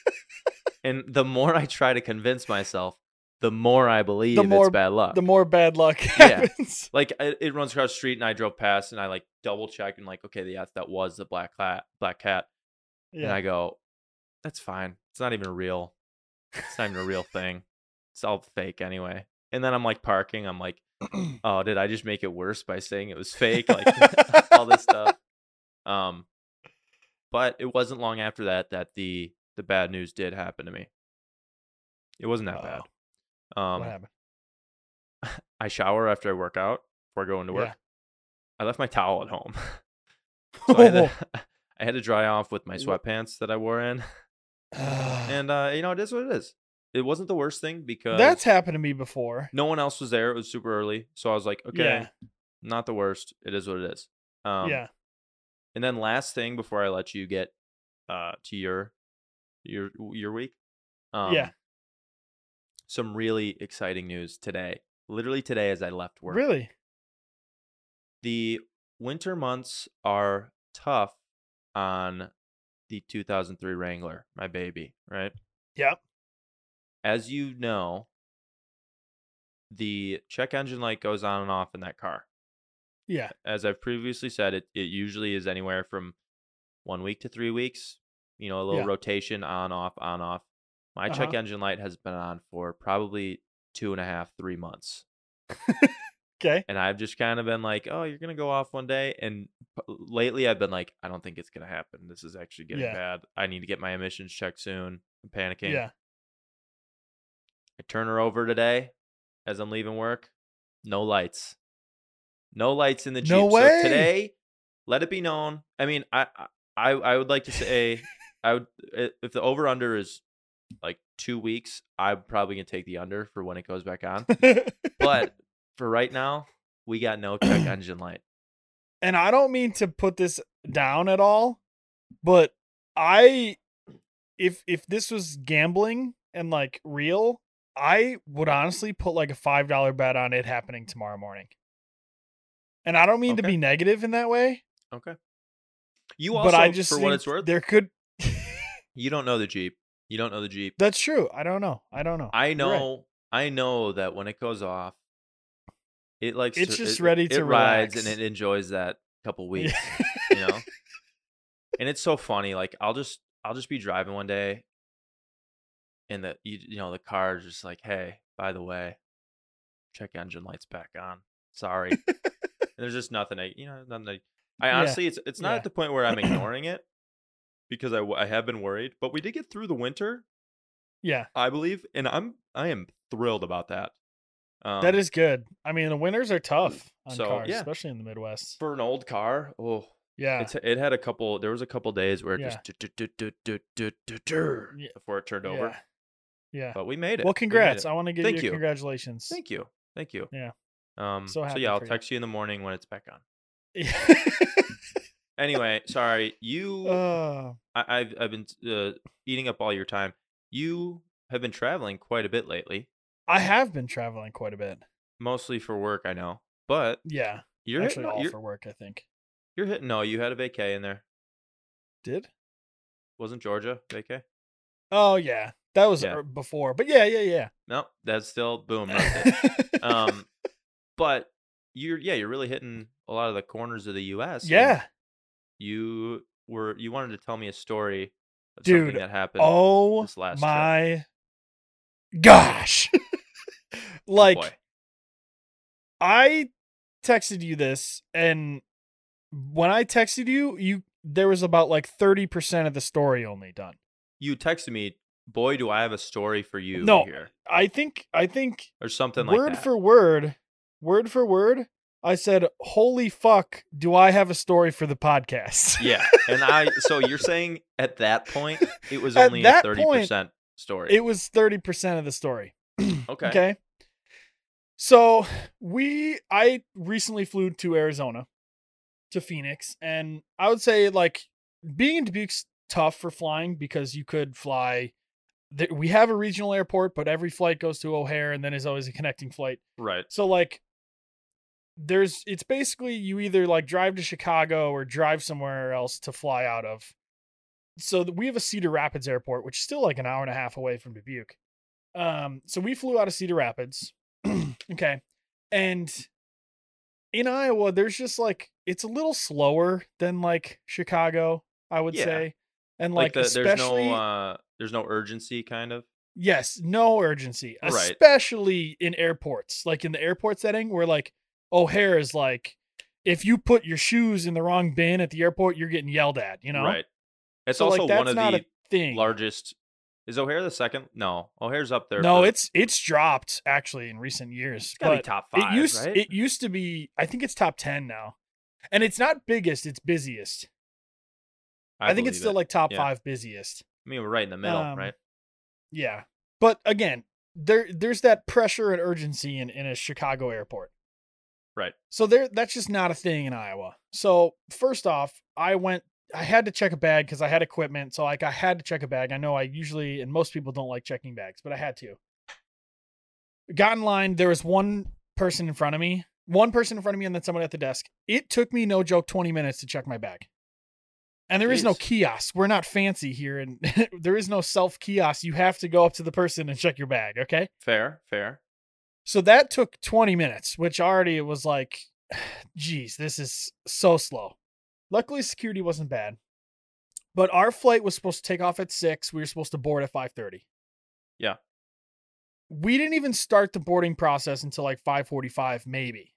[SPEAKER 1] and the more I try to convince myself, the more I believe the
[SPEAKER 2] more-
[SPEAKER 1] it's bad luck.
[SPEAKER 2] The more bad luck
[SPEAKER 1] Yeah.
[SPEAKER 2] happens.
[SPEAKER 1] like it, it runs across the street and I drove past and I like double check and like, okay, yes, that was the black cat black cat.
[SPEAKER 2] Yeah.
[SPEAKER 1] And I go, that's fine. It's not even real it's not even a real thing. It's all fake anyway. And then I'm like parking. I'm like, oh, did I just make it worse by saying it was fake? Like all this stuff. Um, but it wasn't long after that that the the bad news did happen to me. It wasn't that bad. Um,
[SPEAKER 2] what happened?
[SPEAKER 1] I shower after I work out before going to work.
[SPEAKER 2] Yeah.
[SPEAKER 1] I left my towel at home. so I, had to, I had to dry off with my sweatpants that I wore in. And uh, you know, it is what it is. It wasn't the worst thing because
[SPEAKER 2] That's happened to me before.
[SPEAKER 1] no one else was there. It was super early, so I was like, okay,
[SPEAKER 2] Yeah.
[SPEAKER 1] not the worst. It is what it is. Um,
[SPEAKER 2] yeah.
[SPEAKER 1] And then last thing before I let you get uh to your your your week, um,
[SPEAKER 2] Yeah.
[SPEAKER 1] Some really exciting news today. Literally today, as I left work.
[SPEAKER 2] Really?
[SPEAKER 1] the winter months are tough on the 2003 Wrangler, my baby, right?
[SPEAKER 2] Yep.
[SPEAKER 1] As you know, the check engine light goes on and off in that car.
[SPEAKER 2] Yeah.
[SPEAKER 1] As I've previously said, it, it usually is anywhere from one week to three weeks, you know, a little
[SPEAKER 2] Yeah.
[SPEAKER 1] rotation on, off, on, off. My check
[SPEAKER 2] Uh-huh.
[SPEAKER 1] engine light has been on for probably two and a half, three months.
[SPEAKER 2] Okay.
[SPEAKER 1] and I've just kind of been like, "Oh, you're gonna go off one day." And lately, I've been like, "I don't think it's gonna happen. This is actually getting
[SPEAKER 2] Yeah.
[SPEAKER 1] bad. I need to get my emissions checked soon." I'm panicking.
[SPEAKER 2] Yeah.
[SPEAKER 1] I turn her over today as I'm leaving work. No lights. No lights in the Jeep.
[SPEAKER 2] No
[SPEAKER 1] So
[SPEAKER 2] way!
[SPEAKER 1] today, let it be known. I mean, I I I would like to say I would if the over under is like two weeks, I'm probably gonna take the under for when it goes back on. But for right now, we got no check engine light.
[SPEAKER 2] and I don't mean to put this down at all, but I if if this was gambling and like real, I would honestly put like a five dollar bet on it happening tomorrow morning. And I don't mean to be negative in that way,
[SPEAKER 1] Okay. You also,
[SPEAKER 2] but I just
[SPEAKER 1] for what it's worth,
[SPEAKER 2] there could.
[SPEAKER 1] you don't know the Jeep. You don't know the Jeep.
[SPEAKER 2] That's true. I don't know. I don't know.
[SPEAKER 1] I
[SPEAKER 2] You're right.
[SPEAKER 1] know. I know that when it goes off, it likes.
[SPEAKER 2] It's
[SPEAKER 1] to,
[SPEAKER 2] just
[SPEAKER 1] it-
[SPEAKER 2] ready
[SPEAKER 1] it
[SPEAKER 2] to
[SPEAKER 1] rides and it enjoys that couple weeks.
[SPEAKER 2] Yeah.
[SPEAKER 1] you know. and it's so funny. Like I'll just I'll just be driving one day, and the you, you know the car is just like, hey, by the way, check engine lights back on. Sorry. and there's just nothing. I you know nothing. I, I
[SPEAKER 2] Yeah.
[SPEAKER 1] honestly, it's it's not
[SPEAKER 2] Yeah.
[SPEAKER 1] at the point where I'm ignoring it because I, I have been worried, but we did get through the winter,
[SPEAKER 2] yeah,
[SPEAKER 1] I believe, and I'm I am thrilled about that. Um,
[SPEAKER 2] that is good. I mean, the winters are tough on
[SPEAKER 1] so,
[SPEAKER 2] cars,
[SPEAKER 1] yeah.
[SPEAKER 2] especially in the Midwest.
[SPEAKER 1] for an old car. Oh,
[SPEAKER 2] Yeah,
[SPEAKER 1] It's it had a couple. There was a couple days where it
[SPEAKER 2] Yeah.
[SPEAKER 1] just before it turned over.
[SPEAKER 2] yeah.
[SPEAKER 1] But we made it.
[SPEAKER 2] Well,
[SPEAKER 1] We
[SPEAKER 2] congrats!
[SPEAKER 1] it.
[SPEAKER 2] I want to give
[SPEAKER 1] Thank
[SPEAKER 2] you,
[SPEAKER 1] you.
[SPEAKER 2] congratulations.
[SPEAKER 1] Thank you. Thank you.
[SPEAKER 2] Yeah.
[SPEAKER 1] Um.
[SPEAKER 2] So
[SPEAKER 1] So, yeah, I'll
[SPEAKER 2] for you.
[SPEAKER 1] text you in the morning when it's back on. Anyway, sorry. You.
[SPEAKER 2] uh,
[SPEAKER 1] I, I've I've been uh, eating up all your time. You have been traveling quite a bit lately,
[SPEAKER 2] I have been traveling quite a bit.
[SPEAKER 1] mostly for work. I know, but
[SPEAKER 2] Yeah,
[SPEAKER 1] you're
[SPEAKER 2] actually
[SPEAKER 1] hitting.
[SPEAKER 2] all
[SPEAKER 1] You're,
[SPEAKER 2] for work. I think.
[SPEAKER 1] you're hitting. No, you had a vacay in there.
[SPEAKER 2] Did?
[SPEAKER 1] Wasn't Georgia vacay?
[SPEAKER 2] Oh yeah, that was
[SPEAKER 1] Yeah.
[SPEAKER 2] er- before. But yeah, yeah, yeah.
[SPEAKER 1] No, that's still boom. Um but you're yeah you're really hitting a lot of the corners of the us
[SPEAKER 2] yeah.
[SPEAKER 1] You were you wanted to tell me a story of
[SPEAKER 2] Dude,
[SPEAKER 1] something that happened
[SPEAKER 2] Oh
[SPEAKER 1] this last trip.
[SPEAKER 2] my gosh!
[SPEAKER 1] Oh,
[SPEAKER 2] like
[SPEAKER 1] boy.
[SPEAKER 2] I texted you this, and when I texted you, you there was about like thirty percent of the story only done.
[SPEAKER 1] you texted me boy do i have a story for you
[SPEAKER 2] No,
[SPEAKER 1] here
[SPEAKER 2] I think I think
[SPEAKER 1] or something like
[SPEAKER 2] word
[SPEAKER 1] that
[SPEAKER 2] for word, word for word, I said, "Holy fuck, do I have a story for the podcast?"
[SPEAKER 1] yeah and i so you're saying at that point it was only a 30% story
[SPEAKER 2] it was 30% of the story.
[SPEAKER 1] okay
[SPEAKER 2] Okay. So we I recently flew to Arizona to Phoenix and I would say like being in Dubuque's tough for flying because you could fly we have a regional airport but every flight goes to O'Hare and then there's always a connecting flight.
[SPEAKER 1] right
[SPEAKER 2] So like there's it's basically you either like drive to Chicago or drive somewhere else to fly out of. So we have a Cedar Rapids airport, which is still like an hour and a half away from Dubuque. Um, so we flew out of Cedar Rapids. okay. And in Iowa, there's just like it's a little slower than like Chicago, I would
[SPEAKER 1] Yeah.
[SPEAKER 2] say. And
[SPEAKER 1] like,
[SPEAKER 2] like,
[SPEAKER 1] the, there's no uh there's no urgency kind of
[SPEAKER 2] Yes, no urgency,
[SPEAKER 1] Right.
[SPEAKER 2] especially in airports. Like in the airport setting, where like O'Hare is like, if you put your shoes in the wrong bin at the airport, you're getting yelled at. You know,
[SPEAKER 1] right it's
[SPEAKER 2] So, like,
[SPEAKER 1] also
[SPEAKER 2] that's
[SPEAKER 1] one of the
[SPEAKER 2] thing.
[SPEAKER 1] largest is o'hare the second no o'hare's up there
[SPEAKER 2] no,
[SPEAKER 1] for-
[SPEAKER 2] it's it's dropped actually in recent years.
[SPEAKER 1] it's top five
[SPEAKER 2] it used
[SPEAKER 1] right
[SPEAKER 2] it used to be. I think it's top ten now, and it's not biggest. It's busiest. I, think it's still
[SPEAKER 1] it.
[SPEAKER 2] like top
[SPEAKER 1] Yeah.
[SPEAKER 2] five busiest.
[SPEAKER 1] I mean, we're right in the middle,
[SPEAKER 2] Um,
[SPEAKER 1] right?
[SPEAKER 2] Yeah, but again, there there's that pressure and urgency in in a Chicago airport.
[SPEAKER 1] Right.
[SPEAKER 2] So there that's just not a thing in Iowa. So first off, I went I had to check a bag because I had equipment. So like I had to check a bag. I know I usually and most people don't like checking bags, but I had to. Got in line, there was one person in front of me, one person in front of me, and then someone at the desk. It took me no joke 20 minutes to check my bag. And there is no kiosk. We're not fancy here, and there is no self kiosk. You have to go up to the person and check your bag. Okay.
[SPEAKER 1] Fair, fair.
[SPEAKER 2] So that took 20 minutes, which already was like, geez, this is so slow. Luckily, security wasn't bad. But our flight was supposed to take off at six. We were supposed to board at 5:30.
[SPEAKER 1] Yeah.
[SPEAKER 2] We didn't even start the boarding process until like 5:45, maybe.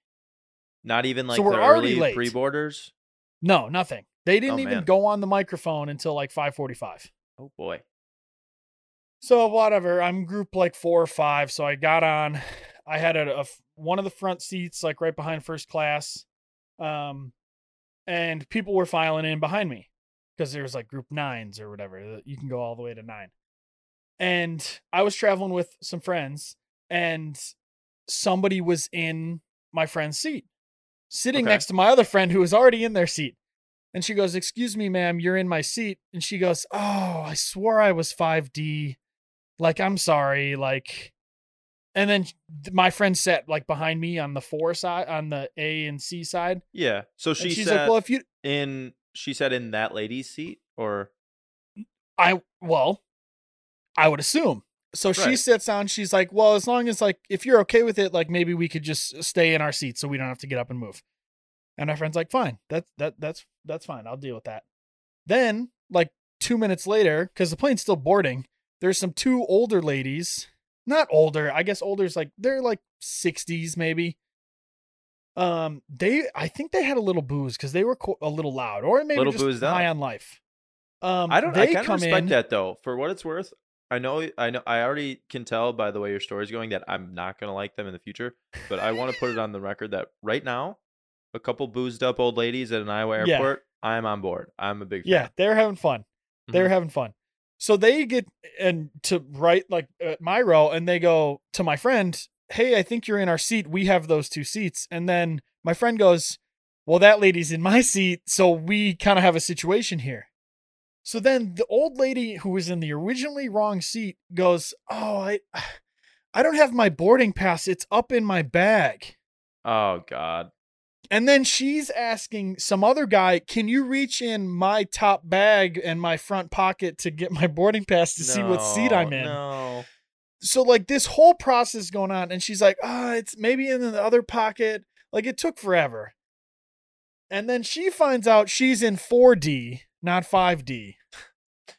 [SPEAKER 1] Not even like
[SPEAKER 2] So we're
[SPEAKER 1] the
[SPEAKER 2] already
[SPEAKER 1] early
[SPEAKER 2] late.
[SPEAKER 1] pre-boarders.
[SPEAKER 2] No, nothing. They oh, didn't
[SPEAKER 1] Oh,
[SPEAKER 2] even
[SPEAKER 1] man.
[SPEAKER 2] go on the microphone until like 5:45.
[SPEAKER 1] Oh boy.
[SPEAKER 2] So whatever, I'm group like four or five. So I got on. I had a, a one of the front seats, like right behind first class, um, and people were filing in behind me because there was like group nines or whatever. You can go all the way to nine. And I was traveling with some friends, and somebody was in my friend's seat, sitting
[SPEAKER 1] Okay.
[SPEAKER 2] next to my other friend who was already in their seat. And she goes, Excuse me, ma'am, you're in my seat. And she goes, Oh, I swore I was 5D. Like, I'm sorry. Like, and then my friend sat like behind me on the four side, on the A and C side.
[SPEAKER 1] Yeah. So
[SPEAKER 2] And
[SPEAKER 1] she
[SPEAKER 2] she's like, Well, if you,
[SPEAKER 1] in she sat in that lady's seat or
[SPEAKER 2] I, well, I would assume. So she sits down. She's like, Well, as long as like, if you're okay with it, like maybe we could just uh, stay in our seats so we don't have to get up and move. And my friend's like, Fine. That's, that, that's, that's fine. I'll deal with that. Then, like two minutes later, because the plane's still boarding, there's some two older ladies. Not older, I guess older's like they're like 60s maybe. Um, they I think they had a little booze because they were co- a little loud, or maybe
[SPEAKER 1] Little
[SPEAKER 2] just high on life. Um,
[SPEAKER 1] I don't I kind of
[SPEAKER 2] come
[SPEAKER 1] respect
[SPEAKER 2] in.
[SPEAKER 1] that though. For what it's worth, I know I know I already can tell by the way your story's going that I'm not gonna like them in the future. But I want to put it on the record that right now, a couple boozed up old ladies at an Iowa
[SPEAKER 2] Yeah.
[SPEAKER 1] airport, I'm on board. I'm a big fan.
[SPEAKER 2] Yeah, they're having fun. They're
[SPEAKER 1] Mhm.
[SPEAKER 2] having fun. So they get and to right like at my row, and they go to my friend, "Hey, I think you're in our seat. We have those two seats." And then my friend goes, "Well, that lady's in my seat, so we kind of have a situation here." So then the old lady who was in the originally wrong seat goes, "Oh, I, I don't have my boarding pass. It's up in my bag."
[SPEAKER 1] Oh God.
[SPEAKER 2] And then she's asking some other guy, "Can you reach in my top bag and my front pocket to get my boarding pass to see what seat I'm in?"
[SPEAKER 1] No.
[SPEAKER 2] So like this whole process going on, and she's like, "Ah, it's maybe in the other pocket." Like it took forever. And then she finds out she's in 4D, not 5D.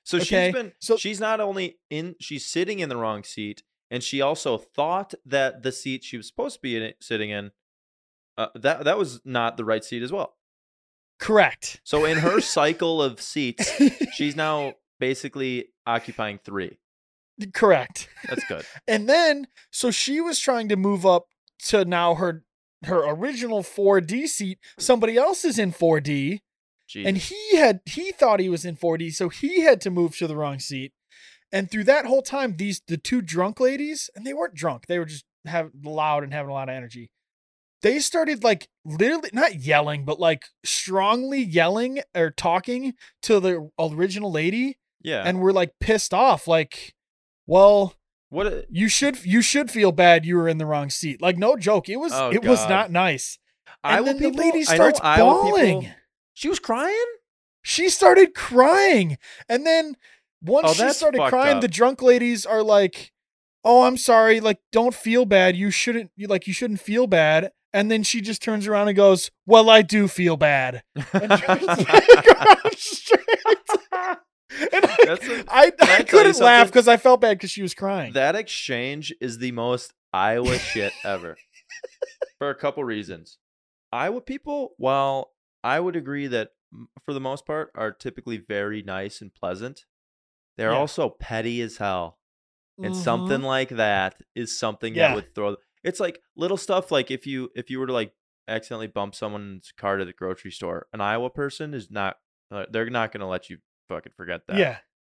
[SPEAKER 1] So
[SPEAKER 2] Okay,
[SPEAKER 1] she's been
[SPEAKER 2] so-
[SPEAKER 1] she's not only in she's sitting in the wrong seat, and she also thought that the seat she was supposed to be in, sitting in, uh, that that was not the right seat as well.
[SPEAKER 2] Correct.
[SPEAKER 1] So in her cycle of seats, she's now basically occupying three.
[SPEAKER 2] Correct.
[SPEAKER 1] That's good.
[SPEAKER 2] And then so she was trying to move up to now her her original 4D seat. Somebody else is in 4D.
[SPEAKER 1] Jeez.
[SPEAKER 2] and he had he thought he was in 4D, so he had to move to the wrong seat. And through that whole time, these the two drunk ladies, and they weren't drunk, they were just have loud and having a lot of energy. They started like literally not yelling, but like strongly yelling or talking to the original lady,
[SPEAKER 1] yeah.
[SPEAKER 2] and were like pissed off, like, well,
[SPEAKER 1] what? A,
[SPEAKER 2] you should you should feel bad you were in the wrong seat. Like no joke, it was
[SPEAKER 1] Oh,
[SPEAKER 2] it was not nice. And
[SPEAKER 1] Iowa
[SPEAKER 2] then
[SPEAKER 1] people,
[SPEAKER 2] the lady starts
[SPEAKER 1] Iowa people-
[SPEAKER 2] bawling
[SPEAKER 1] she was crying.
[SPEAKER 2] she started crying and then once
[SPEAKER 1] Oh,
[SPEAKER 2] she started crying
[SPEAKER 1] up.
[SPEAKER 2] the drunk ladies are like oh i'm sorry like don't feel bad you shouldn't you like you shouldn't feel bad and then she just turns around and goes well i do feel bad and turns back around straight. and I,
[SPEAKER 1] a-
[SPEAKER 2] I, I
[SPEAKER 1] can I tell you
[SPEAKER 2] couldn't laugh because i felt bad because she was crying
[SPEAKER 1] that exchange is the most Iowa shit ever. For a couple reasons. Iowa people, while I would agree that for the most part are typically very nice and pleasant, they're
[SPEAKER 2] Yeah.
[SPEAKER 1] also petty as hell. And
[SPEAKER 2] Mhm.
[SPEAKER 1] something like that is something
[SPEAKER 2] Yeah.
[SPEAKER 1] that would throw it's like little stuff like if you if you were to like accidentally bump someone's cart at the grocery store, an Iowa person is not uh, they're not going to let you fucking forget that.
[SPEAKER 2] yeah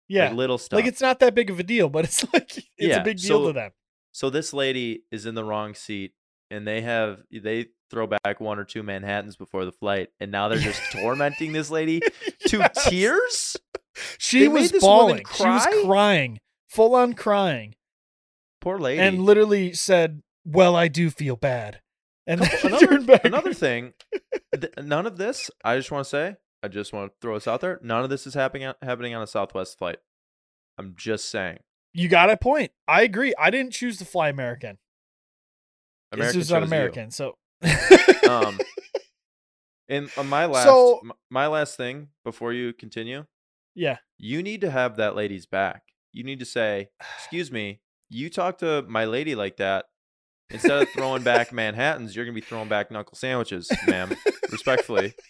[SPEAKER 2] yeah
[SPEAKER 1] Like little stuff.
[SPEAKER 2] like it's not that big of a deal but it's like it's
[SPEAKER 1] Yeah,
[SPEAKER 2] a big deal
[SPEAKER 1] so-
[SPEAKER 2] to them
[SPEAKER 1] So this lady is in the wrong seat, and they have they throw back one or two Manhattans before the flight, and now they're just tormenting this lady to
[SPEAKER 2] Yes.
[SPEAKER 1] tears.
[SPEAKER 2] She
[SPEAKER 1] They
[SPEAKER 2] was bawling. She was crying, full on crying,
[SPEAKER 1] Poor lady.
[SPEAKER 2] and literally said, "Well, I do feel bad." And
[SPEAKER 1] another,
[SPEAKER 2] turned back.
[SPEAKER 1] another thing, th- none of this. I just want to say, I just want to throw this out there. None of this is happening on- happening on a Southwest flight. I'm just saying.
[SPEAKER 2] You got a point. I agree. I didn't choose to fly American.
[SPEAKER 1] American
[SPEAKER 2] this was
[SPEAKER 1] chose
[SPEAKER 2] on
[SPEAKER 1] you.
[SPEAKER 2] American, so.
[SPEAKER 1] Um, and my last
[SPEAKER 2] So-
[SPEAKER 1] my last thing before you continue,
[SPEAKER 2] yeah,
[SPEAKER 1] you need to have that lady's back. You need to say, "Excuse me, you talk to my lady like that. Instead of throwing back Manhattans, you're gonna be throwing back knuckle sandwiches, ma'am. Respectfully."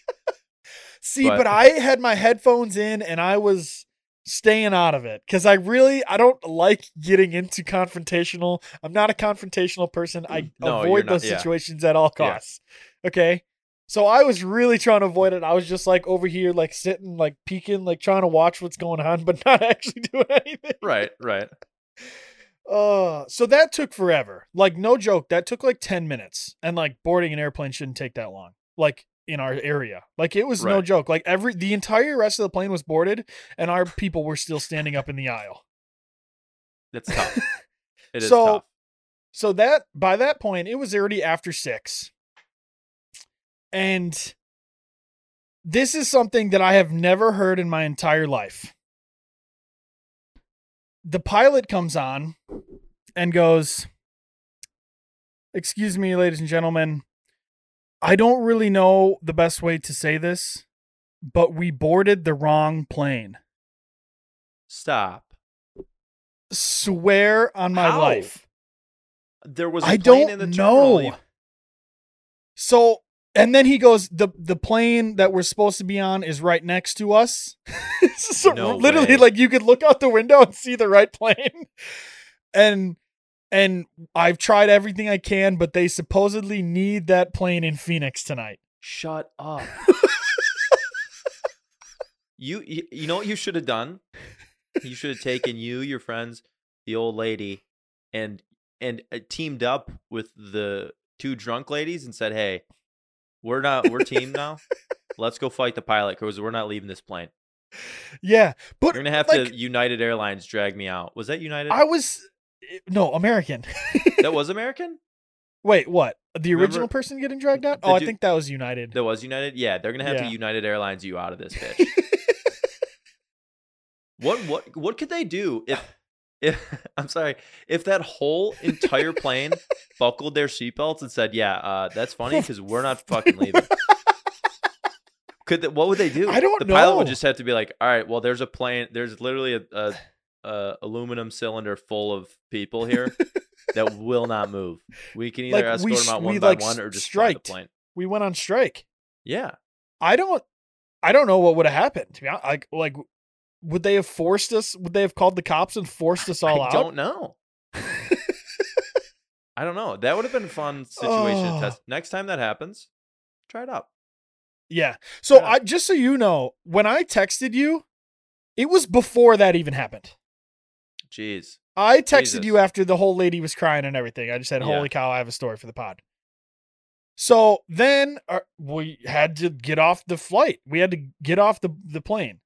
[SPEAKER 2] See,
[SPEAKER 1] But-
[SPEAKER 2] but I had my headphones in and I was staying out of it because I really I don't like getting into confrontational. I'm not a confrontational person. I
[SPEAKER 1] Mm, No,
[SPEAKER 2] avoid
[SPEAKER 1] not-
[SPEAKER 2] those
[SPEAKER 1] yeah.
[SPEAKER 2] situations at all
[SPEAKER 1] Yeah.
[SPEAKER 2] costs. Okay. So I was really trying to avoid it. I was just like over here, like sitting, like peeking, like trying to watch what's going on, but not actually doing anything.
[SPEAKER 1] Right, right.
[SPEAKER 2] Uh, so that took forever. Like no joke, that took like 10 minutes. And like boarding an airplane shouldn't take that long. Like in our area. Like it was no joke. Like every the entire rest of the plane was boarded and our people were still standing up in the aisle.
[SPEAKER 1] That's tough. It is
[SPEAKER 2] So-
[SPEAKER 1] tough.
[SPEAKER 2] So that by that point it was already after 6. And this is something that I have never heard in my entire life. The pilot comes on and goes, Excuse me, ladies and gentlemen. I don't really know the best way to say this, but we boarded the wrong plane.
[SPEAKER 1] Stop.
[SPEAKER 2] Swear on my
[SPEAKER 1] How?
[SPEAKER 2] life.
[SPEAKER 1] There was a
[SPEAKER 2] I
[SPEAKER 1] plane
[SPEAKER 2] don't
[SPEAKER 1] in the terminal.
[SPEAKER 2] know. So, and then he goes, the the plane that we're supposed to be on is right next to us. so
[SPEAKER 1] No
[SPEAKER 2] literally,
[SPEAKER 1] way.
[SPEAKER 2] like you could look out the window and see the right plane. And and I've tried everything I can, but they supposedly need that plane in Phoenix tonight.
[SPEAKER 1] Shut up. you, you you know what you should have done? You should have taken you, your friends, the old lady, and and uh, teamed up with the two drunk ladies and said, "Hey, we're not we're team now. Let's go fight the pilot because we're not leaving this plane.
[SPEAKER 2] Yeah, but
[SPEAKER 1] You're gonna have
[SPEAKER 2] like,
[SPEAKER 1] to United Airlines drag me out. Was that United?
[SPEAKER 2] I was eh, no American.
[SPEAKER 1] that was American.
[SPEAKER 2] Wait, what? The
[SPEAKER 1] Remember
[SPEAKER 2] original person getting dragged out? Oh, I think that was United.
[SPEAKER 1] That was United. Yeah, they're gonna have
[SPEAKER 2] Yeah.
[SPEAKER 1] to United Airlines you out of this bitch. What what what could they do if if I'm sorry if that whole entire plane buckled their seatbelts and said, "Yeah, uh, that's funny because we're not fucking leaving." Could they, what would they do?
[SPEAKER 2] I don't
[SPEAKER 1] the pilot would just have to be like, "All right, well, there's a plane. There's literally a, a, a aluminum cylinder full of people here that will not move. We can either
[SPEAKER 2] Like, we
[SPEAKER 1] escort
[SPEAKER 2] sh-
[SPEAKER 1] them out one by
[SPEAKER 2] like,
[SPEAKER 1] one or just strike the plane."
[SPEAKER 2] we went on strike.
[SPEAKER 1] Yeah,
[SPEAKER 2] I don't I don't know what would have happened. To be honest, like like would they have forced us? Would they have called the cops and forced us all
[SPEAKER 1] I
[SPEAKER 2] out?
[SPEAKER 1] I don't know. I don't know. That would have been a fun situation
[SPEAKER 2] Oh.
[SPEAKER 1] to test. Next time that happens, try it out.
[SPEAKER 2] Yeah. So
[SPEAKER 1] Yeah.
[SPEAKER 2] I just so you know, when I texted you, it was before that even happened.
[SPEAKER 1] Jeez.
[SPEAKER 2] I texted
[SPEAKER 1] Jesus.
[SPEAKER 2] you after the whole lady was crying and everything. I just said,
[SPEAKER 1] Yeah.
[SPEAKER 2] "Holy cow, I have a story for the pod." So then uh, we had to get off the flight. We had to get off the the plane.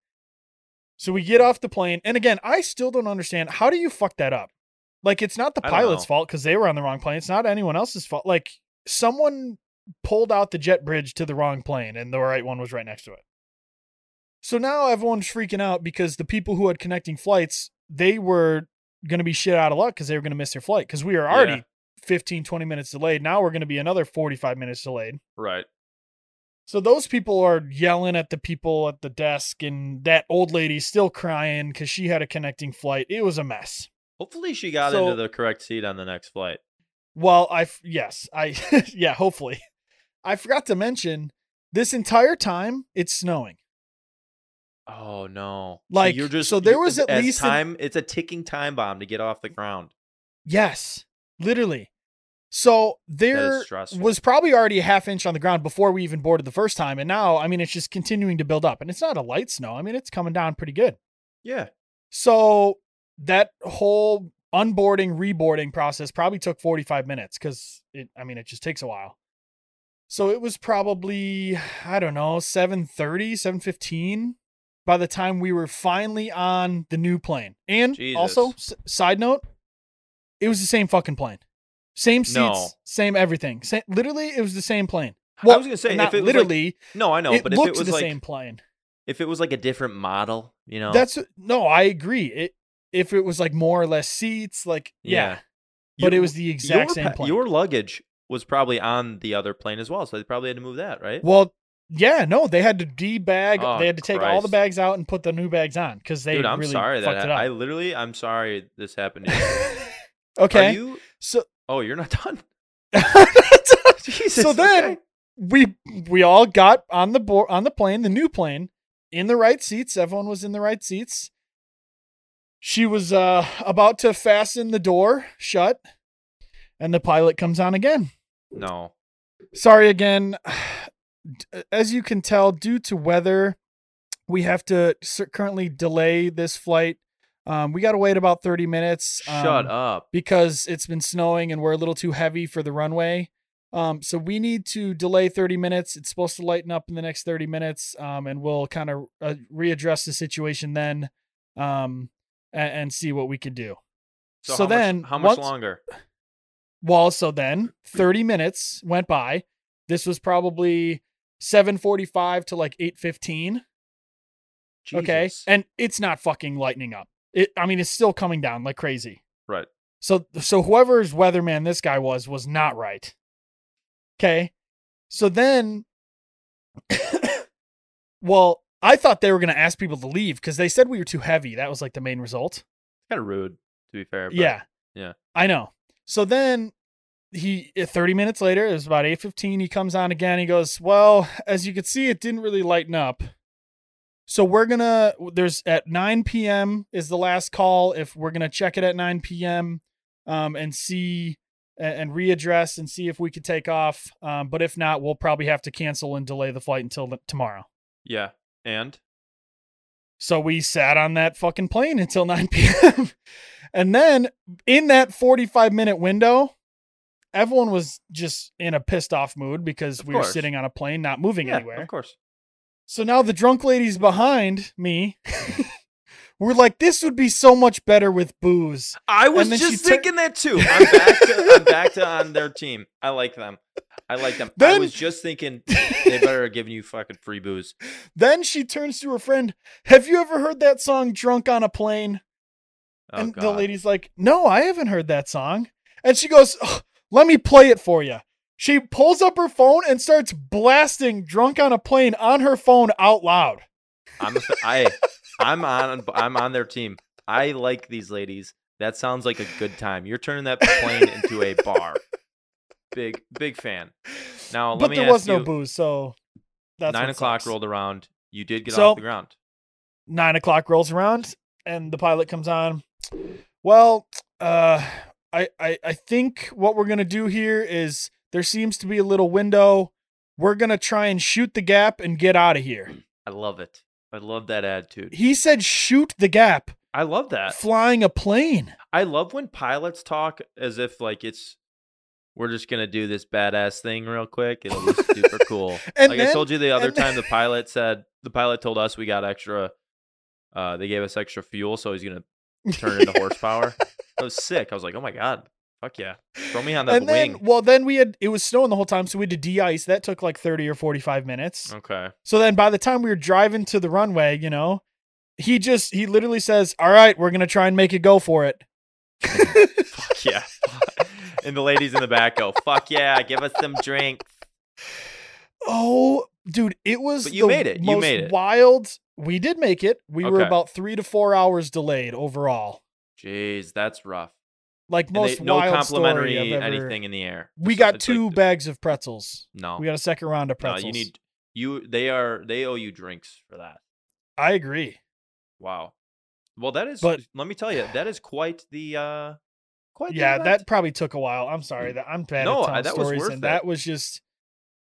[SPEAKER 2] So we get off the plane, and again, I still don't understand how do you fuck that up? Like it's not the pilot's fault because they were on the wrong plane. It's not anyone else's fault. Like someone pulled out the jet bridge to the wrong plane, and the right one was right next to it. So now everyone's freaking out because the people who had connecting flights, they were going to be shit out of luck because they were going to miss their flight because we are already
[SPEAKER 1] Yeah.
[SPEAKER 2] 15, 20 minutes delayed. Now we're going to be another 45 minutes delayed.
[SPEAKER 1] Right.
[SPEAKER 2] So those people are yelling at the people at the desk, and that old lady's still crying because she had a connecting flight. It was a mess.
[SPEAKER 1] Hopefully she got
[SPEAKER 2] So-
[SPEAKER 1] into the correct seat on the next flight.
[SPEAKER 2] Well, I yes, I yeah, hopefully. I forgot to mention this entire time it's snowing.
[SPEAKER 1] Oh no.
[SPEAKER 2] Like,
[SPEAKER 1] you're just
[SPEAKER 2] so there was at
[SPEAKER 1] as
[SPEAKER 2] least an-
[SPEAKER 1] time it's a ticking time bomb to get off the ground.
[SPEAKER 2] Yes, literally. So there was probably already a half inch on the ground before we even boarded the first time, and now I mean it's just continuing to build up, and it's not a light snow. I mean it's coming down pretty good.
[SPEAKER 1] Yeah.
[SPEAKER 2] So that whole unboarding, reboarding process probably took 45 minutes because it, I mean, it just takes a while. So it was probably, I don't know, 730, 715 by the time we were finally on the new plane. And also, s- side note, it was the same fucking plane. Same seats,
[SPEAKER 1] No.
[SPEAKER 2] same everything. Sa- literally, it was the same plane.
[SPEAKER 1] Well, I was gonna say
[SPEAKER 2] not
[SPEAKER 1] if it was like-
[SPEAKER 2] literally,
[SPEAKER 1] no, I know,
[SPEAKER 2] it
[SPEAKER 1] but if it was
[SPEAKER 2] the
[SPEAKER 1] like
[SPEAKER 2] same plane.
[SPEAKER 1] if it was like a different model, you know.
[SPEAKER 2] That's no, I agree. It if it was like more or less seats, like yeah,
[SPEAKER 1] Yeah.
[SPEAKER 2] but
[SPEAKER 1] You-
[SPEAKER 2] it was the exact
[SPEAKER 1] your
[SPEAKER 2] same plane.
[SPEAKER 1] Your luggage was probably on the other plane as well, so they probably had to move that, right?
[SPEAKER 2] well, yeah, no, they had to debag.
[SPEAKER 1] Oh,
[SPEAKER 2] they had to take all the bags out and put the new bags on because they
[SPEAKER 1] Dude, I'm
[SPEAKER 2] really
[SPEAKER 1] sorry that ha- I literally I'm sorry this happened. To you.
[SPEAKER 2] okay,
[SPEAKER 1] Are you?
[SPEAKER 2] so
[SPEAKER 1] Oh, you're not done.
[SPEAKER 2] so then
[SPEAKER 1] okay.
[SPEAKER 2] we we all got on the board on the plane, the new plane, in the right seats. Everyone was in the right seats. She was uh about to fasten the door shut, and the pilot comes on again.
[SPEAKER 1] no.
[SPEAKER 2] sorry again as you can tell due to weather we have to currently delay this flight Um, we got to wait about 30 minutes.
[SPEAKER 1] Shut
[SPEAKER 2] um,
[SPEAKER 1] up.
[SPEAKER 2] Because it's been snowing and we're a little too heavy for the runway. Um, so we need to delay 30 minutes. It's supposed to lighten up in the next 30 minutes. Um, and we'll kind of uh, readdress the situation then, um, and, and see what we can do.
[SPEAKER 1] So,
[SPEAKER 2] So
[SPEAKER 1] how
[SPEAKER 2] then,
[SPEAKER 1] much, how much
[SPEAKER 2] once-
[SPEAKER 1] longer?
[SPEAKER 2] Well, so then 30 minutes went by. This was probably 7:45 to like 8:15. Okay. And it's not fucking lightening up. It I mean it's still coming down like crazy.
[SPEAKER 1] right.
[SPEAKER 2] So so whoever's weatherman this guy was was not right. Okay. So then well, I thought they were going to ask people to leave cuz they said we were too heavy. That was like the main result.
[SPEAKER 1] Kind of rude, to be fair. But
[SPEAKER 2] yeah.
[SPEAKER 1] yeah.
[SPEAKER 2] I know. So then he uh, 30 minutes later, it was about 8:15, he comes on again. He goes, "Well, as you can see it didn't really lighten up. So we're going to there's at 9 p.m. is the last call if we're going to check it at 9 p.m. um and see and, and readdress and see if we could take off. Um but if not, we'll probably have to cancel and delay the flight until the, tomorrow."
[SPEAKER 1] Yeah. And
[SPEAKER 2] So we sat on that fucking plane until 9 p.m. and then in that 45 minute window, everyone was just in a pissed off mood because
[SPEAKER 1] Of
[SPEAKER 2] we were sitting on a plane not moving
[SPEAKER 1] yeah,
[SPEAKER 2] anywhere.
[SPEAKER 1] of course.
[SPEAKER 2] So now the drunk ladies behind me were like, this would be so much better with booze.
[SPEAKER 1] I was just
[SPEAKER 2] tur-
[SPEAKER 1] thinking that too. I'm back to I'm back to on their team. I like them. I like them. I
[SPEAKER 2] Then-
[SPEAKER 1] was just thinking they better have given you fucking free booze.
[SPEAKER 2] Then she turns to her friend, Have you ever heard that song Drunk on a Plane?
[SPEAKER 1] Oh,
[SPEAKER 2] and the lady's like, "No, I haven't heard that song." And she goes, "Ugh, "Let me play it for you." She pulls up her phone and starts blasting "Drunk on a Plane" on her phone out loud.
[SPEAKER 1] I'm a fa- I I'm on I'm on their team. I like these ladies. That sounds like a good time. You're turning that plane into a bar. Big big fan. Now let
[SPEAKER 2] but
[SPEAKER 1] me
[SPEAKER 2] there was no
[SPEAKER 1] you,
[SPEAKER 2] booze, so that's
[SPEAKER 1] nine o'clock
[SPEAKER 2] sucks.
[SPEAKER 1] rolled around. You did get
[SPEAKER 2] So-
[SPEAKER 1] off the ground.
[SPEAKER 2] Nine o'clock rolls around, and the pilot comes on. Well, uh, I, I I think what we're gonna do here is there seems to be a little window. We're gonna try and shoot the gap and get out of here.
[SPEAKER 1] I love it. I love that attitude.
[SPEAKER 2] He said, "Shoot the gap."
[SPEAKER 1] I love that.
[SPEAKER 2] flying a plane.
[SPEAKER 1] I love when pilots talk as if like it's we're just gonna do this badass thing real quick. It'll be super cool.
[SPEAKER 2] And
[SPEAKER 1] like I told you the other time, the pilot said the pilot told us we got extra. Uh, they gave us extra fuel, so he's gonna turn into horsepower. That was sick. I was like, oh my god, fuck yeah, throw me on that
[SPEAKER 2] and then,
[SPEAKER 1] wing.
[SPEAKER 2] well, then we had it was snowing the whole time, so we had to de-ice. That took like thirty or forty-five minutes.
[SPEAKER 1] Okay,
[SPEAKER 2] So then, by the time we were driving to the runway, you know, he just he literally says, "All right, we're gonna try and make it go for it."
[SPEAKER 1] fuck yeah. and the ladies in the back go, fuck yeah, give us some drinks.
[SPEAKER 2] Oh, dude, it was.
[SPEAKER 1] But you
[SPEAKER 2] the
[SPEAKER 1] made it. You made it.
[SPEAKER 2] Wild. We did make it. We were about three to four hours delayed overall.
[SPEAKER 1] Jeez, that's rough.
[SPEAKER 2] Like
[SPEAKER 1] And they-
[SPEAKER 2] most
[SPEAKER 1] no
[SPEAKER 2] wild
[SPEAKER 1] complimentary
[SPEAKER 2] ever-
[SPEAKER 1] anything in the air.
[SPEAKER 2] We got
[SPEAKER 1] it's
[SPEAKER 2] two
[SPEAKER 1] the-
[SPEAKER 2] bags of pretzels.
[SPEAKER 1] No,
[SPEAKER 2] We got a second round of pretzels.
[SPEAKER 1] no, you need you. They are they owe you drinks for that.
[SPEAKER 2] I agree.
[SPEAKER 1] Wow. Well, that is.
[SPEAKER 2] But-
[SPEAKER 1] let me tell you, that is quite the. uh Quite.
[SPEAKER 2] Yeah, that probably took a while. I'm sorry that I'm bad
[SPEAKER 1] No,
[SPEAKER 2] at
[SPEAKER 1] that was
[SPEAKER 2] stories,
[SPEAKER 1] worth
[SPEAKER 2] and
[SPEAKER 1] it.
[SPEAKER 2] that was just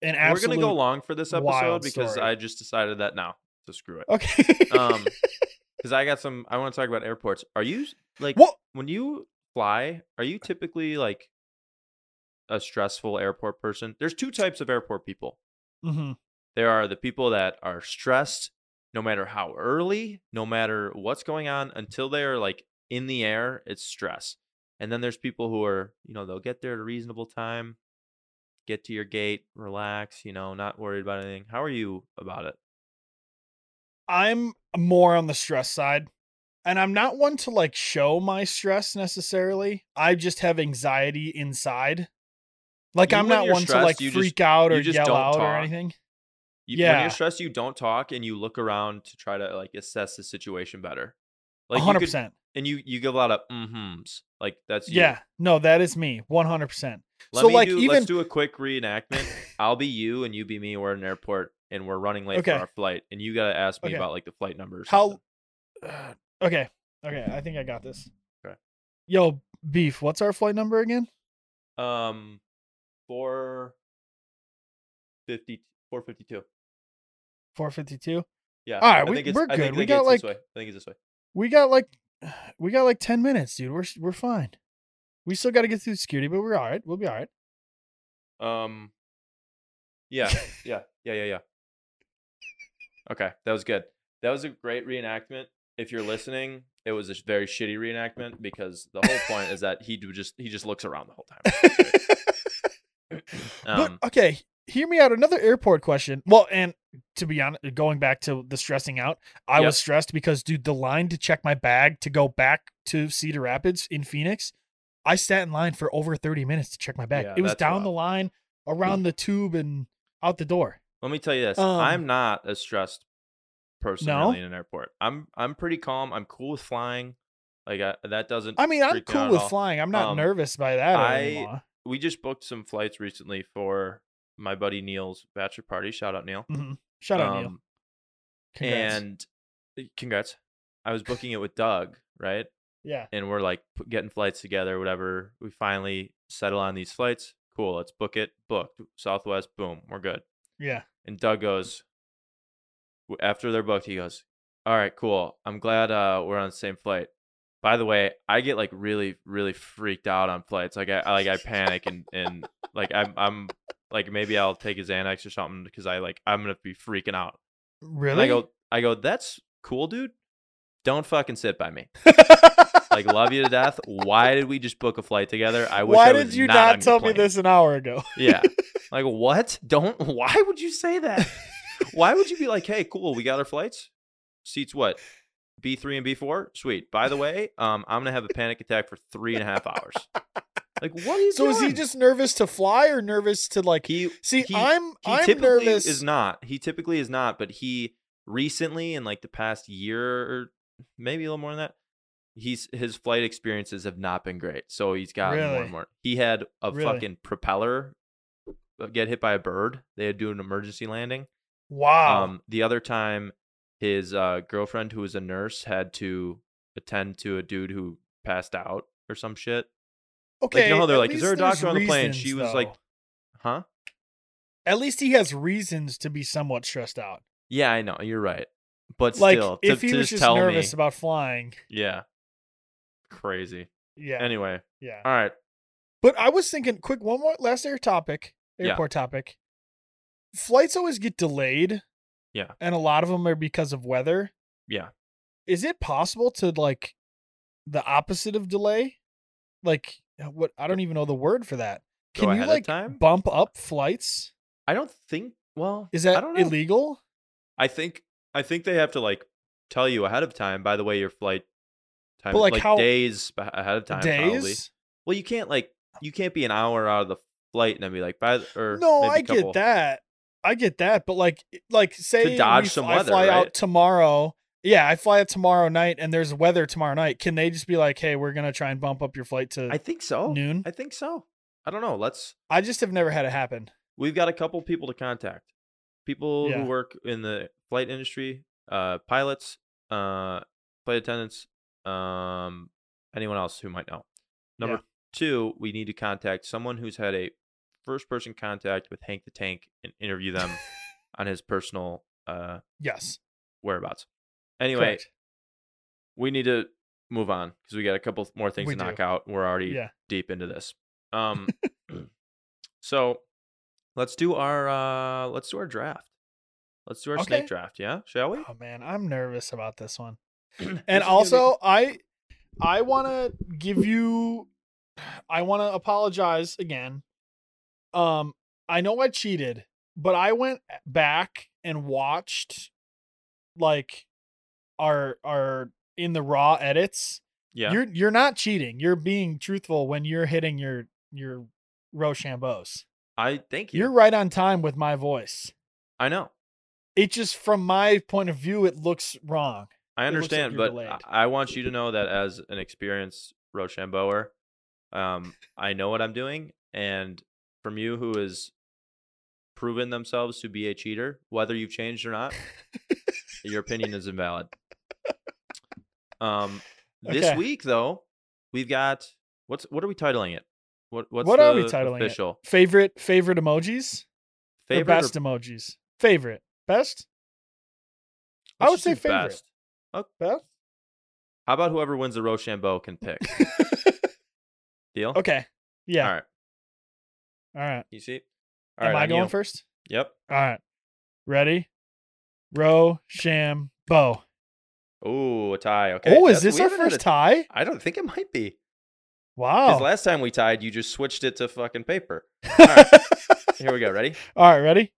[SPEAKER 2] an
[SPEAKER 1] We're gonna go long for this episode because
[SPEAKER 2] story.
[SPEAKER 1] I just decided that now. So screw it.
[SPEAKER 2] Okay.
[SPEAKER 1] Um, because I got some. I want to talk about airports. Are you like
[SPEAKER 2] what?
[SPEAKER 1] when you fly? Are you typically like a stressful airport person? There's two types of airport people.
[SPEAKER 2] hmm
[SPEAKER 1] There are the people that are stressed no matter how early, no matter what's going on, until they are like in the air, it's stress. And then there's people who are, you know, they'll get there at a reasonable time, get to your gate, relax, you know, not worried about anything. How are you about it?
[SPEAKER 2] I'm more on the stress side. And I'm not one to like show my stress necessarily. I just have anxiety inside. Like
[SPEAKER 1] You,
[SPEAKER 2] I'm not one to like
[SPEAKER 1] you just-
[SPEAKER 2] freak out
[SPEAKER 1] you
[SPEAKER 2] or
[SPEAKER 1] just
[SPEAKER 2] yell
[SPEAKER 1] don't
[SPEAKER 2] out or anything.
[SPEAKER 1] You, When
[SPEAKER 2] Yeah.
[SPEAKER 1] you're stressed, you don't talk and you look around to try to like assess the situation better. Like you
[SPEAKER 2] hundred
[SPEAKER 1] could-
[SPEAKER 2] percent.
[SPEAKER 1] and you you give a lot of mm-hms. Like that's you.
[SPEAKER 2] Yeah. No, that is me. One hundred percent.
[SPEAKER 1] Let
[SPEAKER 2] So like
[SPEAKER 1] do,
[SPEAKER 2] even
[SPEAKER 1] let's do a quick reenactment. I'll be you and you be me. We're in an airport and we're running late
[SPEAKER 2] Okay.
[SPEAKER 1] for our flight, and you gotta ask me
[SPEAKER 2] Okay.
[SPEAKER 1] about like the flight numbers.
[SPEAKER 2] How uh, Okay. Okay, I think I got this.
[SPEAKER 1] Okay.
[SPEAKER 2] Yo, beef, what's our flight number again?
[SPEAKER 1] Um, four fifty four fifty two.
[SPEAKER 2] 452.
[SPEAKER 1] Yeah.
[SPEAKER 2] All right,
[SPEAKER 1] I
[SPEAKER 2] we- we're
[SPEAKER 1] I think,
[SPEAKER 2] good. We got,
[SPEAKER 1] it's
[SPEAKER 2] like-
[SPEAKER 1] this way. I think it's this way.
[SPEAKER 2] We got like we got like ten minutes, dude. We're we're fine. We still got to get through security, but we're all right. We'll be all right.
[SPEAKER 1] Um. Yeah, yeah, yeah, yeah, yeah. Okay, that was good. That was a great reenactment. If you're listening, it was a very shitty reenactment because the whole point is that he do just he just looks around the whole time. Um,
[SPEAKER 2] but okay, hear me out. Another airport question. Well, and to be honest, going back to the stressing out, I
[SPEAKER 1] Yep.
[SPEAKER 2] was stressed because, dude, the line to check my bag to go back to Cedar Rapids in Phoenix, I sat in line for over 30 minutes to check my bag.
[SPEAKER 1] Yeah,
[SPEAKER 2] it was down the line, around the tube, and out the door.
[SPEAKER 1] let me tell you this:
[SPEAKER 2] Um,
[SPEAKER 1] I'm not a stressed person
[SPEAKER 2] No?
[SPEAKER 1] in an airport. I'm I'm pretty calm. I'm cool with flying. Like I, that doesn't.
[SPEAKER 2] I mean, I'm
[SPEAKER 1] me
[SPEAKER 2] cool with
[SPEAKER 1] all.
[SPEAKER 2] flying. I'm not
[SPEAKER 1] Um,
[SPEAKER 2] nervous by that
[SPEAKER 1] I-
[SPEAKER 2] anymore.
[SPEAKER 1] We just booked some flights recently for my buddy Neil's bachelor party. Shout out Neil.
[SPEAKER 2] hmm Shout out, Neil.
[SPEAKER 1] Um,
[SPEAKER 2] Congrats.
[SPEAKER 1] And uh, congrats. I was booking it with Doug, right?
[SPEAKER 2] yeah.
[SPEAKER 1] And we're like getting flights together, whatever. We finally settle on these flights. Cool, let's book it. Booked. Southwest, boom, we're good.
[SPEAKER 2] Yeah.
[SPEAKER 1] And Doug goes, after they're booked, he goes, All right, cool. I'm glad uh, we're on the same flight. By the way, I get like really, really freaked out on flights. Like I, like I panic and and like I'm I'm like maybe I'll take a Xanax or something because I like I'm gonna be freaking out. And
[SPEAKER 2] Really?
[SPEAKER 1] I go, I go, that's cool, dude. Don't fucking sit by me. Like, love you to death. Why did we just book a flight together? I wish.
[SPEAKER 2] Why
[SPEAKER 1] I
[SPEAKER 2] did you
[SPEAKER 1] not,
[SPEAKER 2] not, tell me this an hour ago?
[SPEAKER 1] Yeah. Like, what? Don't. Why would you say that? Why would you be like, hey, cool, we got our flights. Seats what? B three and B four. Sweet. By the way, um, I'm gonna have a panic attack for three and a half hours. Like, what
[SPEAKER 2] So
[SPEAKER 1] doing?
[SPEAKER 2] is he just nervous to fly or nervous to like?
[SPEAKER 1] He
[SPEAKER 2] See,
[SPEAKER 1] he-
[SPEAKER 2] I'm
[SPEAKER 1] he
[SPEAKER 2] I'm
[SPEAKER 1] typically
[SPEAKER 2] nervous.
[SPEAKER 1] is not. He typically is not, but he recently in like the past year or maybe a little more than that, he's his flight experiences have not been great. So he's gotten more
[SPEAKER 2] Really?
[SPEAKER 1] and more. He had a
[SPEAKER 2] Really?
[SPEAKER 1] fucking propeller uh, get hit by a bird. They had to do an emergency landing.
[SPEAKER 2] Wow.
[SPEAKER 1] Um the other time his uh, girlfriend who was a nurse had to attend to a dude who passed out or some shit.
[SPEAKER 2] okay.
[SPEAKER 1] Like you know how they're like, is there a doctor on the plane?
[SPEAKER 2] reasons,
[SPEAKER 1] She was like, huh?
[SPEAKER 2] at least he has reasons to be somewhat stressed out.
[SPEAKER 1] Yeah, I know. You're right. But
[SPEAKER 2] Like
[SPEAKER 1] still, to,
[SPEAKER 2] if he
[SPEAKER 1] to
[SPEAKER 2] was
[SPEAKER 1] just
[SPEAKER 2] nervous
[SPEAKER 1] me,
[SPEAKER 2] about flying.
[SPEAKER 1] yeah, crazy.
[SPEAKER 2] Yeah.
[SPEAKER 1] Anyway,
[SPEAKER 2] yeah.
[SPEAKER 1] all right.
[SPEAKER 2] But I was thinking, quick, one more last air topic,
[SPEAKER 1] Yeah.
[SPEAKER 2] airport topic. Flights always get delayed.
[SPEAKER 1] Yeah.
[SPEAKER 2] And a lot of them are because of weather.
[SPEAKER 1] Yeah.
[SPEAKER 2] Is it possible to like the opposite of delay? Like uh, what? I don't even know the word for that. Can you like
[SPEAKER 1] time?
[SPEAKER 2] bump up flights?
[SPEAKER 1] I don't think. Well,
[SPEAKER 2] Is
[SPEAKER 1] I
[SPEAKER 2] that
[SPEAKER 1] know.
[SPEAKER 2] illegal?
[SPEAKER 1] I think. I think they have to like tell you ahead of time. By the way, your flight time,
[SPEAKER 2] But, like,
[SPEAKER 1] like,
[SPEAKER 2] how-
[SPEAKER 1] days ahead of time. Probably.
[SPEAKER 2] Days?
[SPEAKER 1] Well, you can't like you can't be an hour out of the flight and then be like by the- or
[SPEAKER 2] No, I get
[SPEAKER 1] couple-
[SPEAKER 2] that. I get that, but like, like say
[SPEAKER 1] dodge
[SPEAKER 2] we
[SPEAKER 1] some
[SPEAKER 2] I
[SPEAKER 1] weather,
[SPEAKER 2] fly out tomorrow. Yeah, I fly out tomorrow night, and there's weather tomorrow night. Can they just be like, "Hey, we're gonna try and bump up your flight to
[SPEAKER 1] I think so.
[SPEAKER 2] noon"?
[SPEAKER 1] I think so. I don't know. Let's.
[SPEAKER 2] I just have never had it happen.
[SPEAKER 1] We've got a couple people to contact. People
[SPEAKER 2] Yeah.
[SPEAKER 1] who work in the flight industry, uh, pilots, uh, flight attendants, um, anyone else who might know. Number
[SPEAKER 2] Yeah.
[SPEAKER 1] two, we need to contact someone who's had a first person contact with Hank the Tank and interview them on his personal uh,
[SPEAKER 2] Yes.
[SPEAKER 1] whereabouts. Anyway,
[SPEAKER 2] Correct.
[SPEAKER 1] we need to move on because we got a couple more things
[SPEAKER 2] We
[SPEAKER 1] to
[SPEAKER 2] do.
[SPEAKER 1] knock out. We're already
[SPEAKER 2] Yeah.
[SPEAKER 1] deep into this. Um, so let's do our uh, let's do our draft. Let's do our
[SPEAKER 2] Okay.
[SPEAKER 1] snake draft. Yeah, shall we?
[SPEAKER 2] Oh man, I'm nervous about this one. And also, I I want to give you I want to apologize again. Um I know I cheated, but I went back and watched like our our in the raw edits.
[SPEAKER 1] yeah,
[SPEAKER 2] You're you're not cheating. You're being truthful when you're hitting your your Rochambeaus.
[SPEAKER 1] I thank you.
[SPEAKER 2] You're right on time with my voice.
[SPEAKER 1] I know.
[SPEAKER 2] It just from my point of view it looks wrong.
[SPEAKER 1] I
[SPEAKER 2] looks like
[SPEAKER 1] understand, but
[SPEAKER 2] delayed.
[SPEAKER 1] I I want you to know that as an experienced Rochambeauer, um, I know what I'm doing, and from you who has proven themselves to be a cheater, whether you've changed or not, your opinion is invalid. Um, this
[SPEAKER 2] Okay.
[SPEAKER 1] week though, we've got what's what are we titling it? What what's
[SPEAKER 2] What
[SPEAKER 1] the
[SPEAKER 2] are we titling it?
[SPEAKER 1] official
[SPEAKER 2] Favorite favorite emojis?
[SPEAKER 1] favorite?
[SPEAKER 2] or
[SPEAKER 1] or-
[SPEAKER 2] best emojis. Favorite. Best? I
[SPEAKER 1] let's
[SPEAKER 2] would
[SPEAKER 1] just
[SPEAKER 2] say favorite.
[SPEAKER 1] best.
[SPEAKER 2] Best?
[SPEAKER 1] How about whoever wins the Rochambeau can pick? Deal?
[SPEAKER 2] okay. Yeah.
[SPEAKER 1] All right.
[SPEAKER 2] All right.
[SPEAKER 1] You see?
[SPEAKER 2] Am I
[SPEAKER 1] on
[SPEAKER 2] going
[SPEAKER 1] you.
[SPEAKER 2] first?
[SPEAKER 1] Yep.
[SPEAKER 2] All right. Ready? Row, sham, bow.
[SPEAKER 1] Ooh, a tie. Okay.
[SPEAKER 2] oh, is
[SPEAKER 1] That's-
[SPEAKER 2] this our first
[SPEAKER 1] a-
[SPEAKER 2] tie?
[SPEAKER 1] I don't think it might be.
[SPEAKER 2] Wow.
[SPEAKER 1] Because last time we tied, you just switched it to fucking paper. right. Here we go. Ready?
[SPEAKER 2] All right, ready?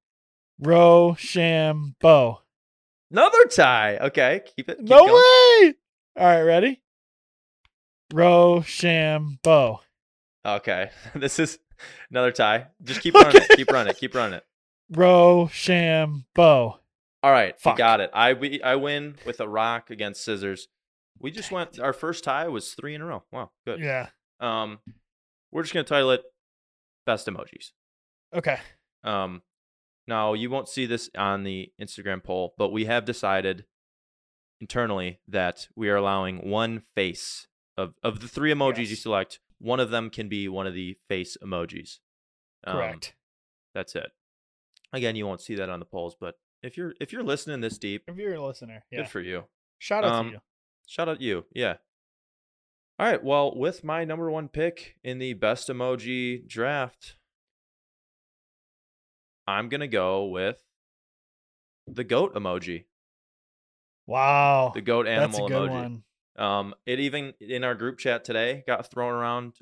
[SPEAKER 2] Row, sham, bow.
[SPEAKER 1] Another tie. Okay. Keep it. Keep
[SPEAKER 2] no
[SPEAKER 1] going.
[SPEAKER 2] way. All right, ready? Row, sham, bow.
[SPEAKER 1] Okay. This is another tie. Just keep running it. Keep running it. Keep running it.
[SPEAKER 2] Row, sham, bow.
[SPEAKER 1] All right.
[SPEAKER 2] Fuck.
[SPEAKER 1] You got it. I we, I win with a rock against scissors. We just went our first tie was three in a row. Wow, good.
[SPEAKER 2] Yeah.
[SPEAKER 1] Um we're just gonna title it Best Emojis.
[SPEAKER 2] Okay.
[SPEAKER 1] Um, now you won't see this on the Instagram poll, but we have decided internally that we are allowing one face of of the three emojis you
[SPEAKER 2] Yes.
[SPEAKER 1] select. One of them can be one of the face emojis. Um,
[SPEAKER 2] Correct.
[SPEAKER 1] That's it. Again, you won't see that on the polls, but if you're if you're listening this deep,
[SPEAKER 2] if you're a listener, yeah.
[SPEAKER 1] good for you.
[SPEAKER 2] Shout out
[SPEAKER 1] Um,
[SPEAKER 2] to you.
[SPEAKER 1] Shout out you. Yeah. All right. Well, with my number one pick in the best emoji draft, I'm gonna go with the goat emoji,
[SPEAKER 2] Wow.
[SPEAKER 1] the goat
[SPEAKER 2] That's
[SPEAKER 1] animal
[SPEAKER 2] a good
[SPEAKER 1] emoji.
[SPEAKER 2] one.
[SPEAKER 1] Um, it even in our group chat today got thrown around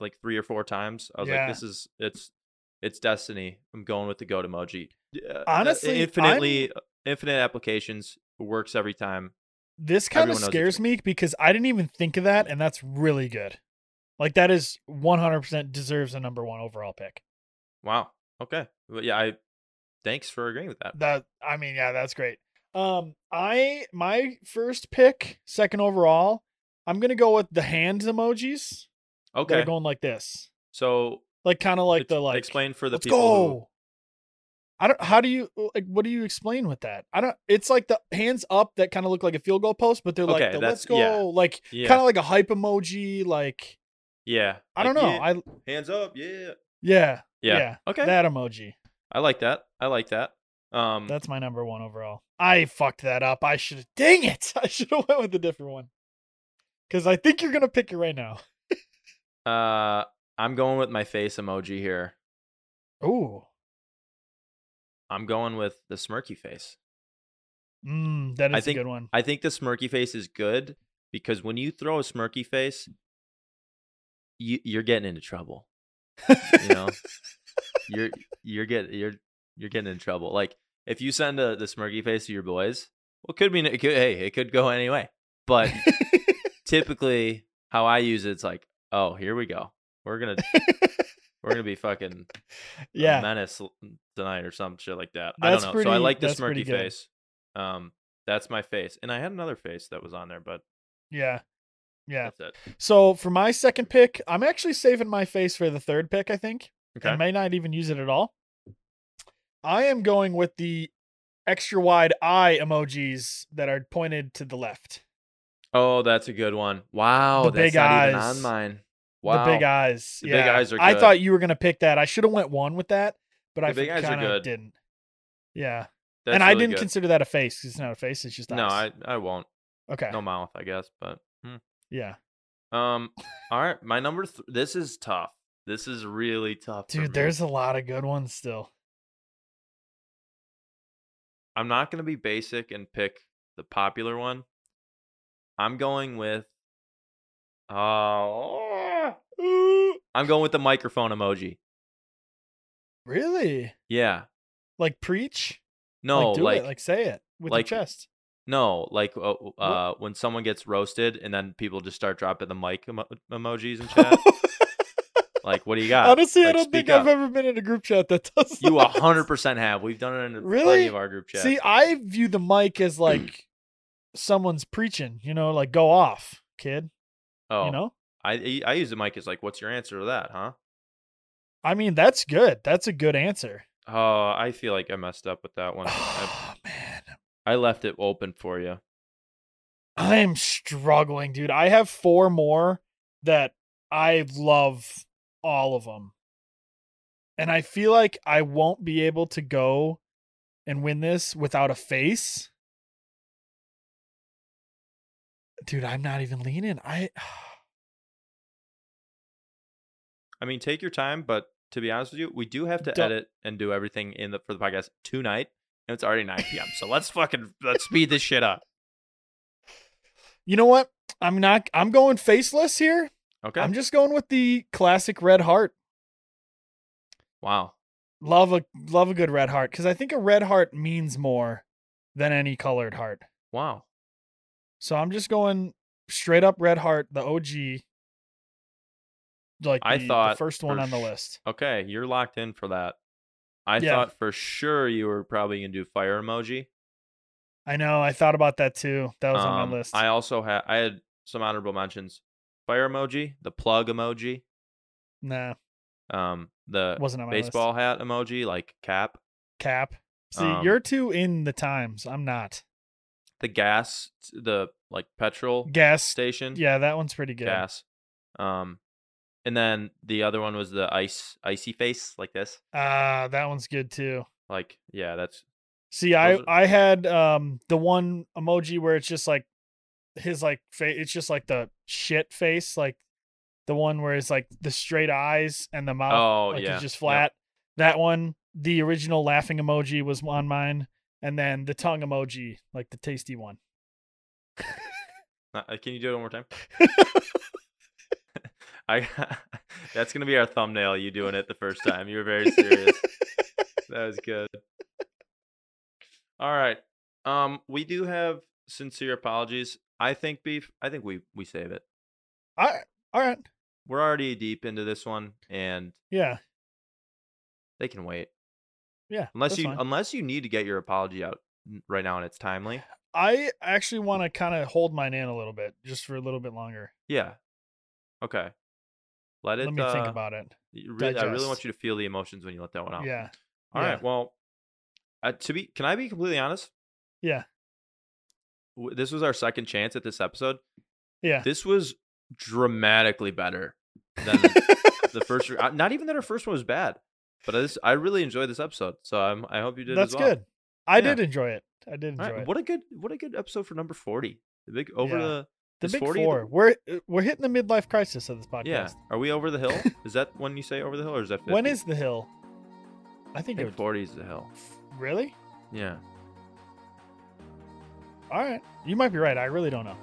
[SPEAKER 1] like three or four times. I was
[SPEAKER 2] Yeah.
[SPEAKER 1] like, "This is it's it's destiny." I'm going with the goat emoji. Uh, uh,
[SPEAKER 2] Honestly,
[SPEAKER 1] infinitely infinite applications works every time.
[SPEAKER 2] This kind of
[SPEAKER 1] Everyone knows
[SPEAKER 2] scares me because I didn't even think of that, and that's really good. Like that is 100% deserves a number one overall pick.
[SPEAKER 1] Wow. Okay. Well, yeah. I thanks for agreeing with that.
[SPEAKER 2] That I mean, yeah, that's great. Um, I my first pick, second overall, I'm gonna go with the hands emojis.
[SPEAKER 1] Okay.
[SPEAKER 2] are going like this,
[SPEAKER 1] So
[SPEAKER 2] like kind of like the like.
[SPEAKER 1] explain for the
[SPEAKER 2] let's
[SPEAKER 1] people
[SPEAKER 2] go.
[SPEAKER 1] who
[SPEAKER 2] I don't. How do you like? What do you explain with that? I don't. It's like the hands up that kind of look like a field goal post, but they're like the let's go,
[SPEAKER 1] yeah.
[SPEAKER 2] like
[SPEAKER 1] Yeah.
[SPEAKER 2] kind of like a hype emoji. Like
[SPEAKER 1] Yeah.
[SPEAKER 2] I don't know.
[SPEAKER 1] yeah,
[SPEAKER 2] I
[SPEAKER 1] hands up. Yeah
[SPEAKER 2] Yeah.
[SPEAKER 1] yeah Okay.
[SPEAKER 2] that emoji.
[SPEAKER 1] I like that. I like that. Um
[SPEAKER 2] That's my number one overall. I fucked that up. I should. Have. Dang it! I should have went with a different one. Because I think you're gonna pick it right now.
[SPEAKER 1] uh I'm going with my face emoji here.
[SPEAKER 2] Ooh,
[SPEAKER 1] I'm going with the smirky face.
[SPEAKER 2] mm, that
[SPEAKER 1] I think-
[SPEAKER 2] a good one.
[SPEAKER 1] I think the smirky face is good because when you throw a smirky face, you you're getting into trouble. You know? you're you're getting you're you're getting in trouble. Like if you send a, the smirky face to your boys, well, it could mean it could hey, it could go any way. But typically, how I use it, it's like, oh, here we go. We're gonna we're gonna be fucking
[SPEAKER 2] yeah,
[SPEAKER 1] menace tonight or some shit like that.
[SPEAKER 2] That's
[SPEAKER 1] I don't know. so I like the smirky face. Um, that's my face, and I had another face that was on there, but
[SPEAKER 2] yeah, yeah.
[SPEAKER 1] that's it.
[SPEAKER 2] So for my second pick, I'm actually saving my face for the third pick. I think. I may not even use it at all. I am going with the extra wide eye emojis that are pointed to the left.
[SPEAKER 1] Oh, that's a good one. Wow,
[SPEAKER 2] The big eyes.
[SPEAKER 1] on mine. Wow,
[SPEAKER 2] The big eyes.
[SPEAKER 1] The
[SPEAKER 2] yeah.
[SPEAKER 1] big eyes are good.
[SPEAKER 2] I thought you were gonna pick that. I should have went one with that, but I
[SPEAKER 1] The big eyes are
[SPEAKER 2] kind of
[SPEAKER 1] good.
[SPEAKER 2] didn't. Yeah,
[SPEAKER 1] That's
[SPEAKER 2] and I didn't
[SPEAKER 1] good.
[SPEAKER 2] consider that a face 'cause it's not a face. It's just
[SPEAKER 1] No, I. I won't.
[SPEAKER 2] okay.
[SPEAKER 1] No mouth, I guess. But hmm.
[SPEAKER 2] Yeah,
[SPEAKER 1] um, all right. My number. Th- this is tough. This is really tough.
[SPEAKER 2] dude. There's a lot of good ones still.
[SPEAKER 1] I'm not gonna be basic and pick the popular one. I'm going with. Oh, I'm going with the microphone emoji.
[SPEAKER 2] Really?
[SPEAKER 1] Yeah.
[SPEAKER 2] Like preach?
[SPEAKER 1] No,
[SPEAKER 2] like do
[SPEAKER 1] like,
[SPEAKER 2] it. Like say it with
[SPEAKER 1] like-
[SPEAKER 2] your chest.
[SPEAKER 1] no, like uh, uh, when someone gets roasted and then people just start dropping the mic emo- emojis in chat. Like, what do you got?
[SPEAKER 2] Honestly, I don't think
[SPEAKER 1] up.
[SPEAKER 2] I've ever been in a group chat that does.
[SPEAKER 1] You hundred percent have. We've done it in plenty
[SPEAKER 2] Really?
[SPEAKER 1] of our group chats.
[SPEAKER 2] See, I view the mic as like someone's preaching. You know, like go off, kid.
[SPEAKER 1] oh,
[SPEAKER 2] You know.
[SPEAKER 1] I I use the mic as like, what's your answer to that, huh?
[SPEAKER 2] I mean, that's good. That's a good answer.
[SPEAKER 1] Oh, I feel like I messed up with that one. I,
[SPEAKER 2] Oh man,
[SPEAKER 1] I left it open for you.
[SPEAKER 2] I am struggling, dude. I have four more that I love all of them. And I feel like I won't be able to go and win this without a face. dude, I'm not even leaning. I
[SPEAKER 1] I mean, take your time, but to be honest with you, we do have to
[SPEAKER 2] Don't-
[SPEAKER 1] edit and do everything in the for the podcast tonight, and it's already 9 p.m. so let's fucking let's speed this shit up.
[SPEAKER 2] You know what? I'm not I'm going faceless here.
[SPEAKER 1] Okay.
[SPEAKER 2] I'm just going with the classic red heart.
[SPEAKER 1] wow.
[SPEAKER 2] Love a love a good red heart cuz I think a red heart means more than any colored heart.
[SPEAKER 1] Wow.
[SPEAKER 2] So I'm just going straight up red heart, the OG. Like
[SPEAKER 1] I
[SPEAKER 2] the, the
[SPEAKER 1] thought
[SPEAKER 2] first one on the
[SPEAKER 1] sh-
[SPEAKER 2] list.
[SPEAKER 1] Okay, you're locked in for that. I
[SPEAKER 2] Yeah.
[SPEAKER 1] thought for sure you were probably gonna do fire emoji.
[SPEAKER 2] I know. I thought about that too. That was on
[SPEAKER 1] Um,
[SPEAKER 2] my list.
[SPEAKER 1] I also had I had some honorable mentions. Fire emoji, the plug emoji,
[SPEAKER 2] nah,
[SPEAKER 1] um, the
[SPEAKER 2] wasn't on my list.
[SPEAKER 1] baseball hat emoji, like cap,
[SPEAKER 2] cap. See,
[SPEAKER 1] Um,
[SPEAKER 2] you're too in the times. I'm not.
[SPEAKER 1] the gas, the like petrol
[SPEAKER 2] Gas.
[SPEAKER 1] station,
[SPEAKER 2] Yeah, that one's pretty good.
[SPEAKER 1] gas. Um, and then the other one was the ice, icy face, like this.
[SPEAKER 2] Ah, that one's good too.
[SPEAKER 1] Like, yeah, that's
[SPEAKER 2] See, I
[SPEAKER 1] are-
[SPEAKER 2] I had um the one emoji where it's just like his like face. It's just like the shit face, like the one where it's like the straight eyes and the mouth.
[SPEAKER 1] Oh,
[SPEAKER 2] like
[SPEAKER 1] yeah.
[SPEAKER 2] just
[SPEAKER 1] Yep.
[SPEAKER 2] flat. That one, the original laughing emoji was on mine, and then the tongue emoji, like the tasty one.
[SPEAKER 1] Uh, can you do it one more time? I that's gonna be our thumbnail. You doing it the first time. You were very serious. that was good. All right. Um, we do have sincere apologies. I think beef. I think we we save it.
[SPEAKER 2] All right, all right,
[SPEAKER 1] We're already deep into this one, and
[SPEAKER 2] yeah,
[SPEAKER 1] they can wait.
[SPEAKER 2] yeah.
[SPEAKER 1] Unless you
[SPEAKER 2] fine.
[SPEAKER 1] unless you need to get your apology out right now and it's timely.
[SPEAKER 2] I actually want to kind of hold mine in a little bit, just for a little bit longer.
[SPEAKER 1] Yeah. Okay. Let it.
[SPEAKER 2] Let me think
[SPEAKER 1] uh,
[SPEAKER 2] about it.
[SPEAKER 1] really- I really want you to feel the emotions when you let that one out.
[SPEAKER 2] Yeah,
[SPEAKER 1] All right.
[SPEAKER 2] yeah.
[SPEAKER 1] Well, uh, to be, can I be completely honest?
[SPEAKER 2] yeah,
[SPEAKER 1] This was our second chance at this episode.
[SPEAKER 2] yeah.
[SPEAKER 1] This was dramatically better than the first. uh, Not even that our first one was bad, but this I really enjoyed this episode. So I'm, I hope you did.
[SPEAKER 2] That's
[SPEAKER 1] as well.
[SPEAKER 2] good. I
[SPEAKER 1] Yeah.
[SPEAKER 2] did enjoy it. I did enjoy
[SPEAKER 1] right,
[SPEAKER 2] it.
[SPEAKER 1] What a good, what a good episode for number forty. The big over
[SPEAKER 2] Yeah.
[SPEAKER 1] the
[SPEAKER 2] The big
[SPEAKER 1] 40 the-
[SPEAKER 2] four. We're uh, we're hitting the midlife crisis of this podcast.
[SPEAKER 1] Yeah. Are we over the hill? is that when you say over the hill, or is that 50?
[SPEAKER 2] When is the hill? I
[SPEAKER 1] I
[SPEAKER 2] think,
[SPEAKER 1] think
[SPEAKER 2] it was,
[SPEAKER 1] forty is the hill.
[SPEAKER 2] really.
[SPEAKER 1] Yeah.
[SPEAKER 2] All right, you might be right. I really don't know.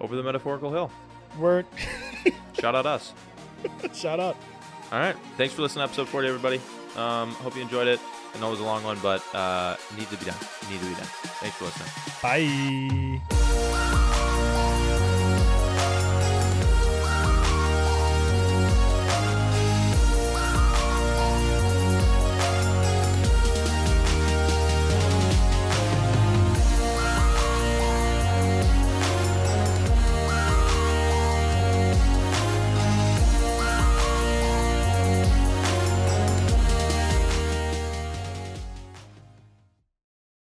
[SPEAKER 1] Over the metaphorical hill.
[SPEAKER 2] We're
[SPEAKER 1] Shout out us.
[SPEAKER 2] shout out.
[SPEAKER 1] All right. Thanks for listening to episode 40, everybody. Um, hope you enjoyed it. I know it was a long one, but uh, it needs to be done. It needs to be done. Thanks for listening.
[SPEAKER 2] Bye.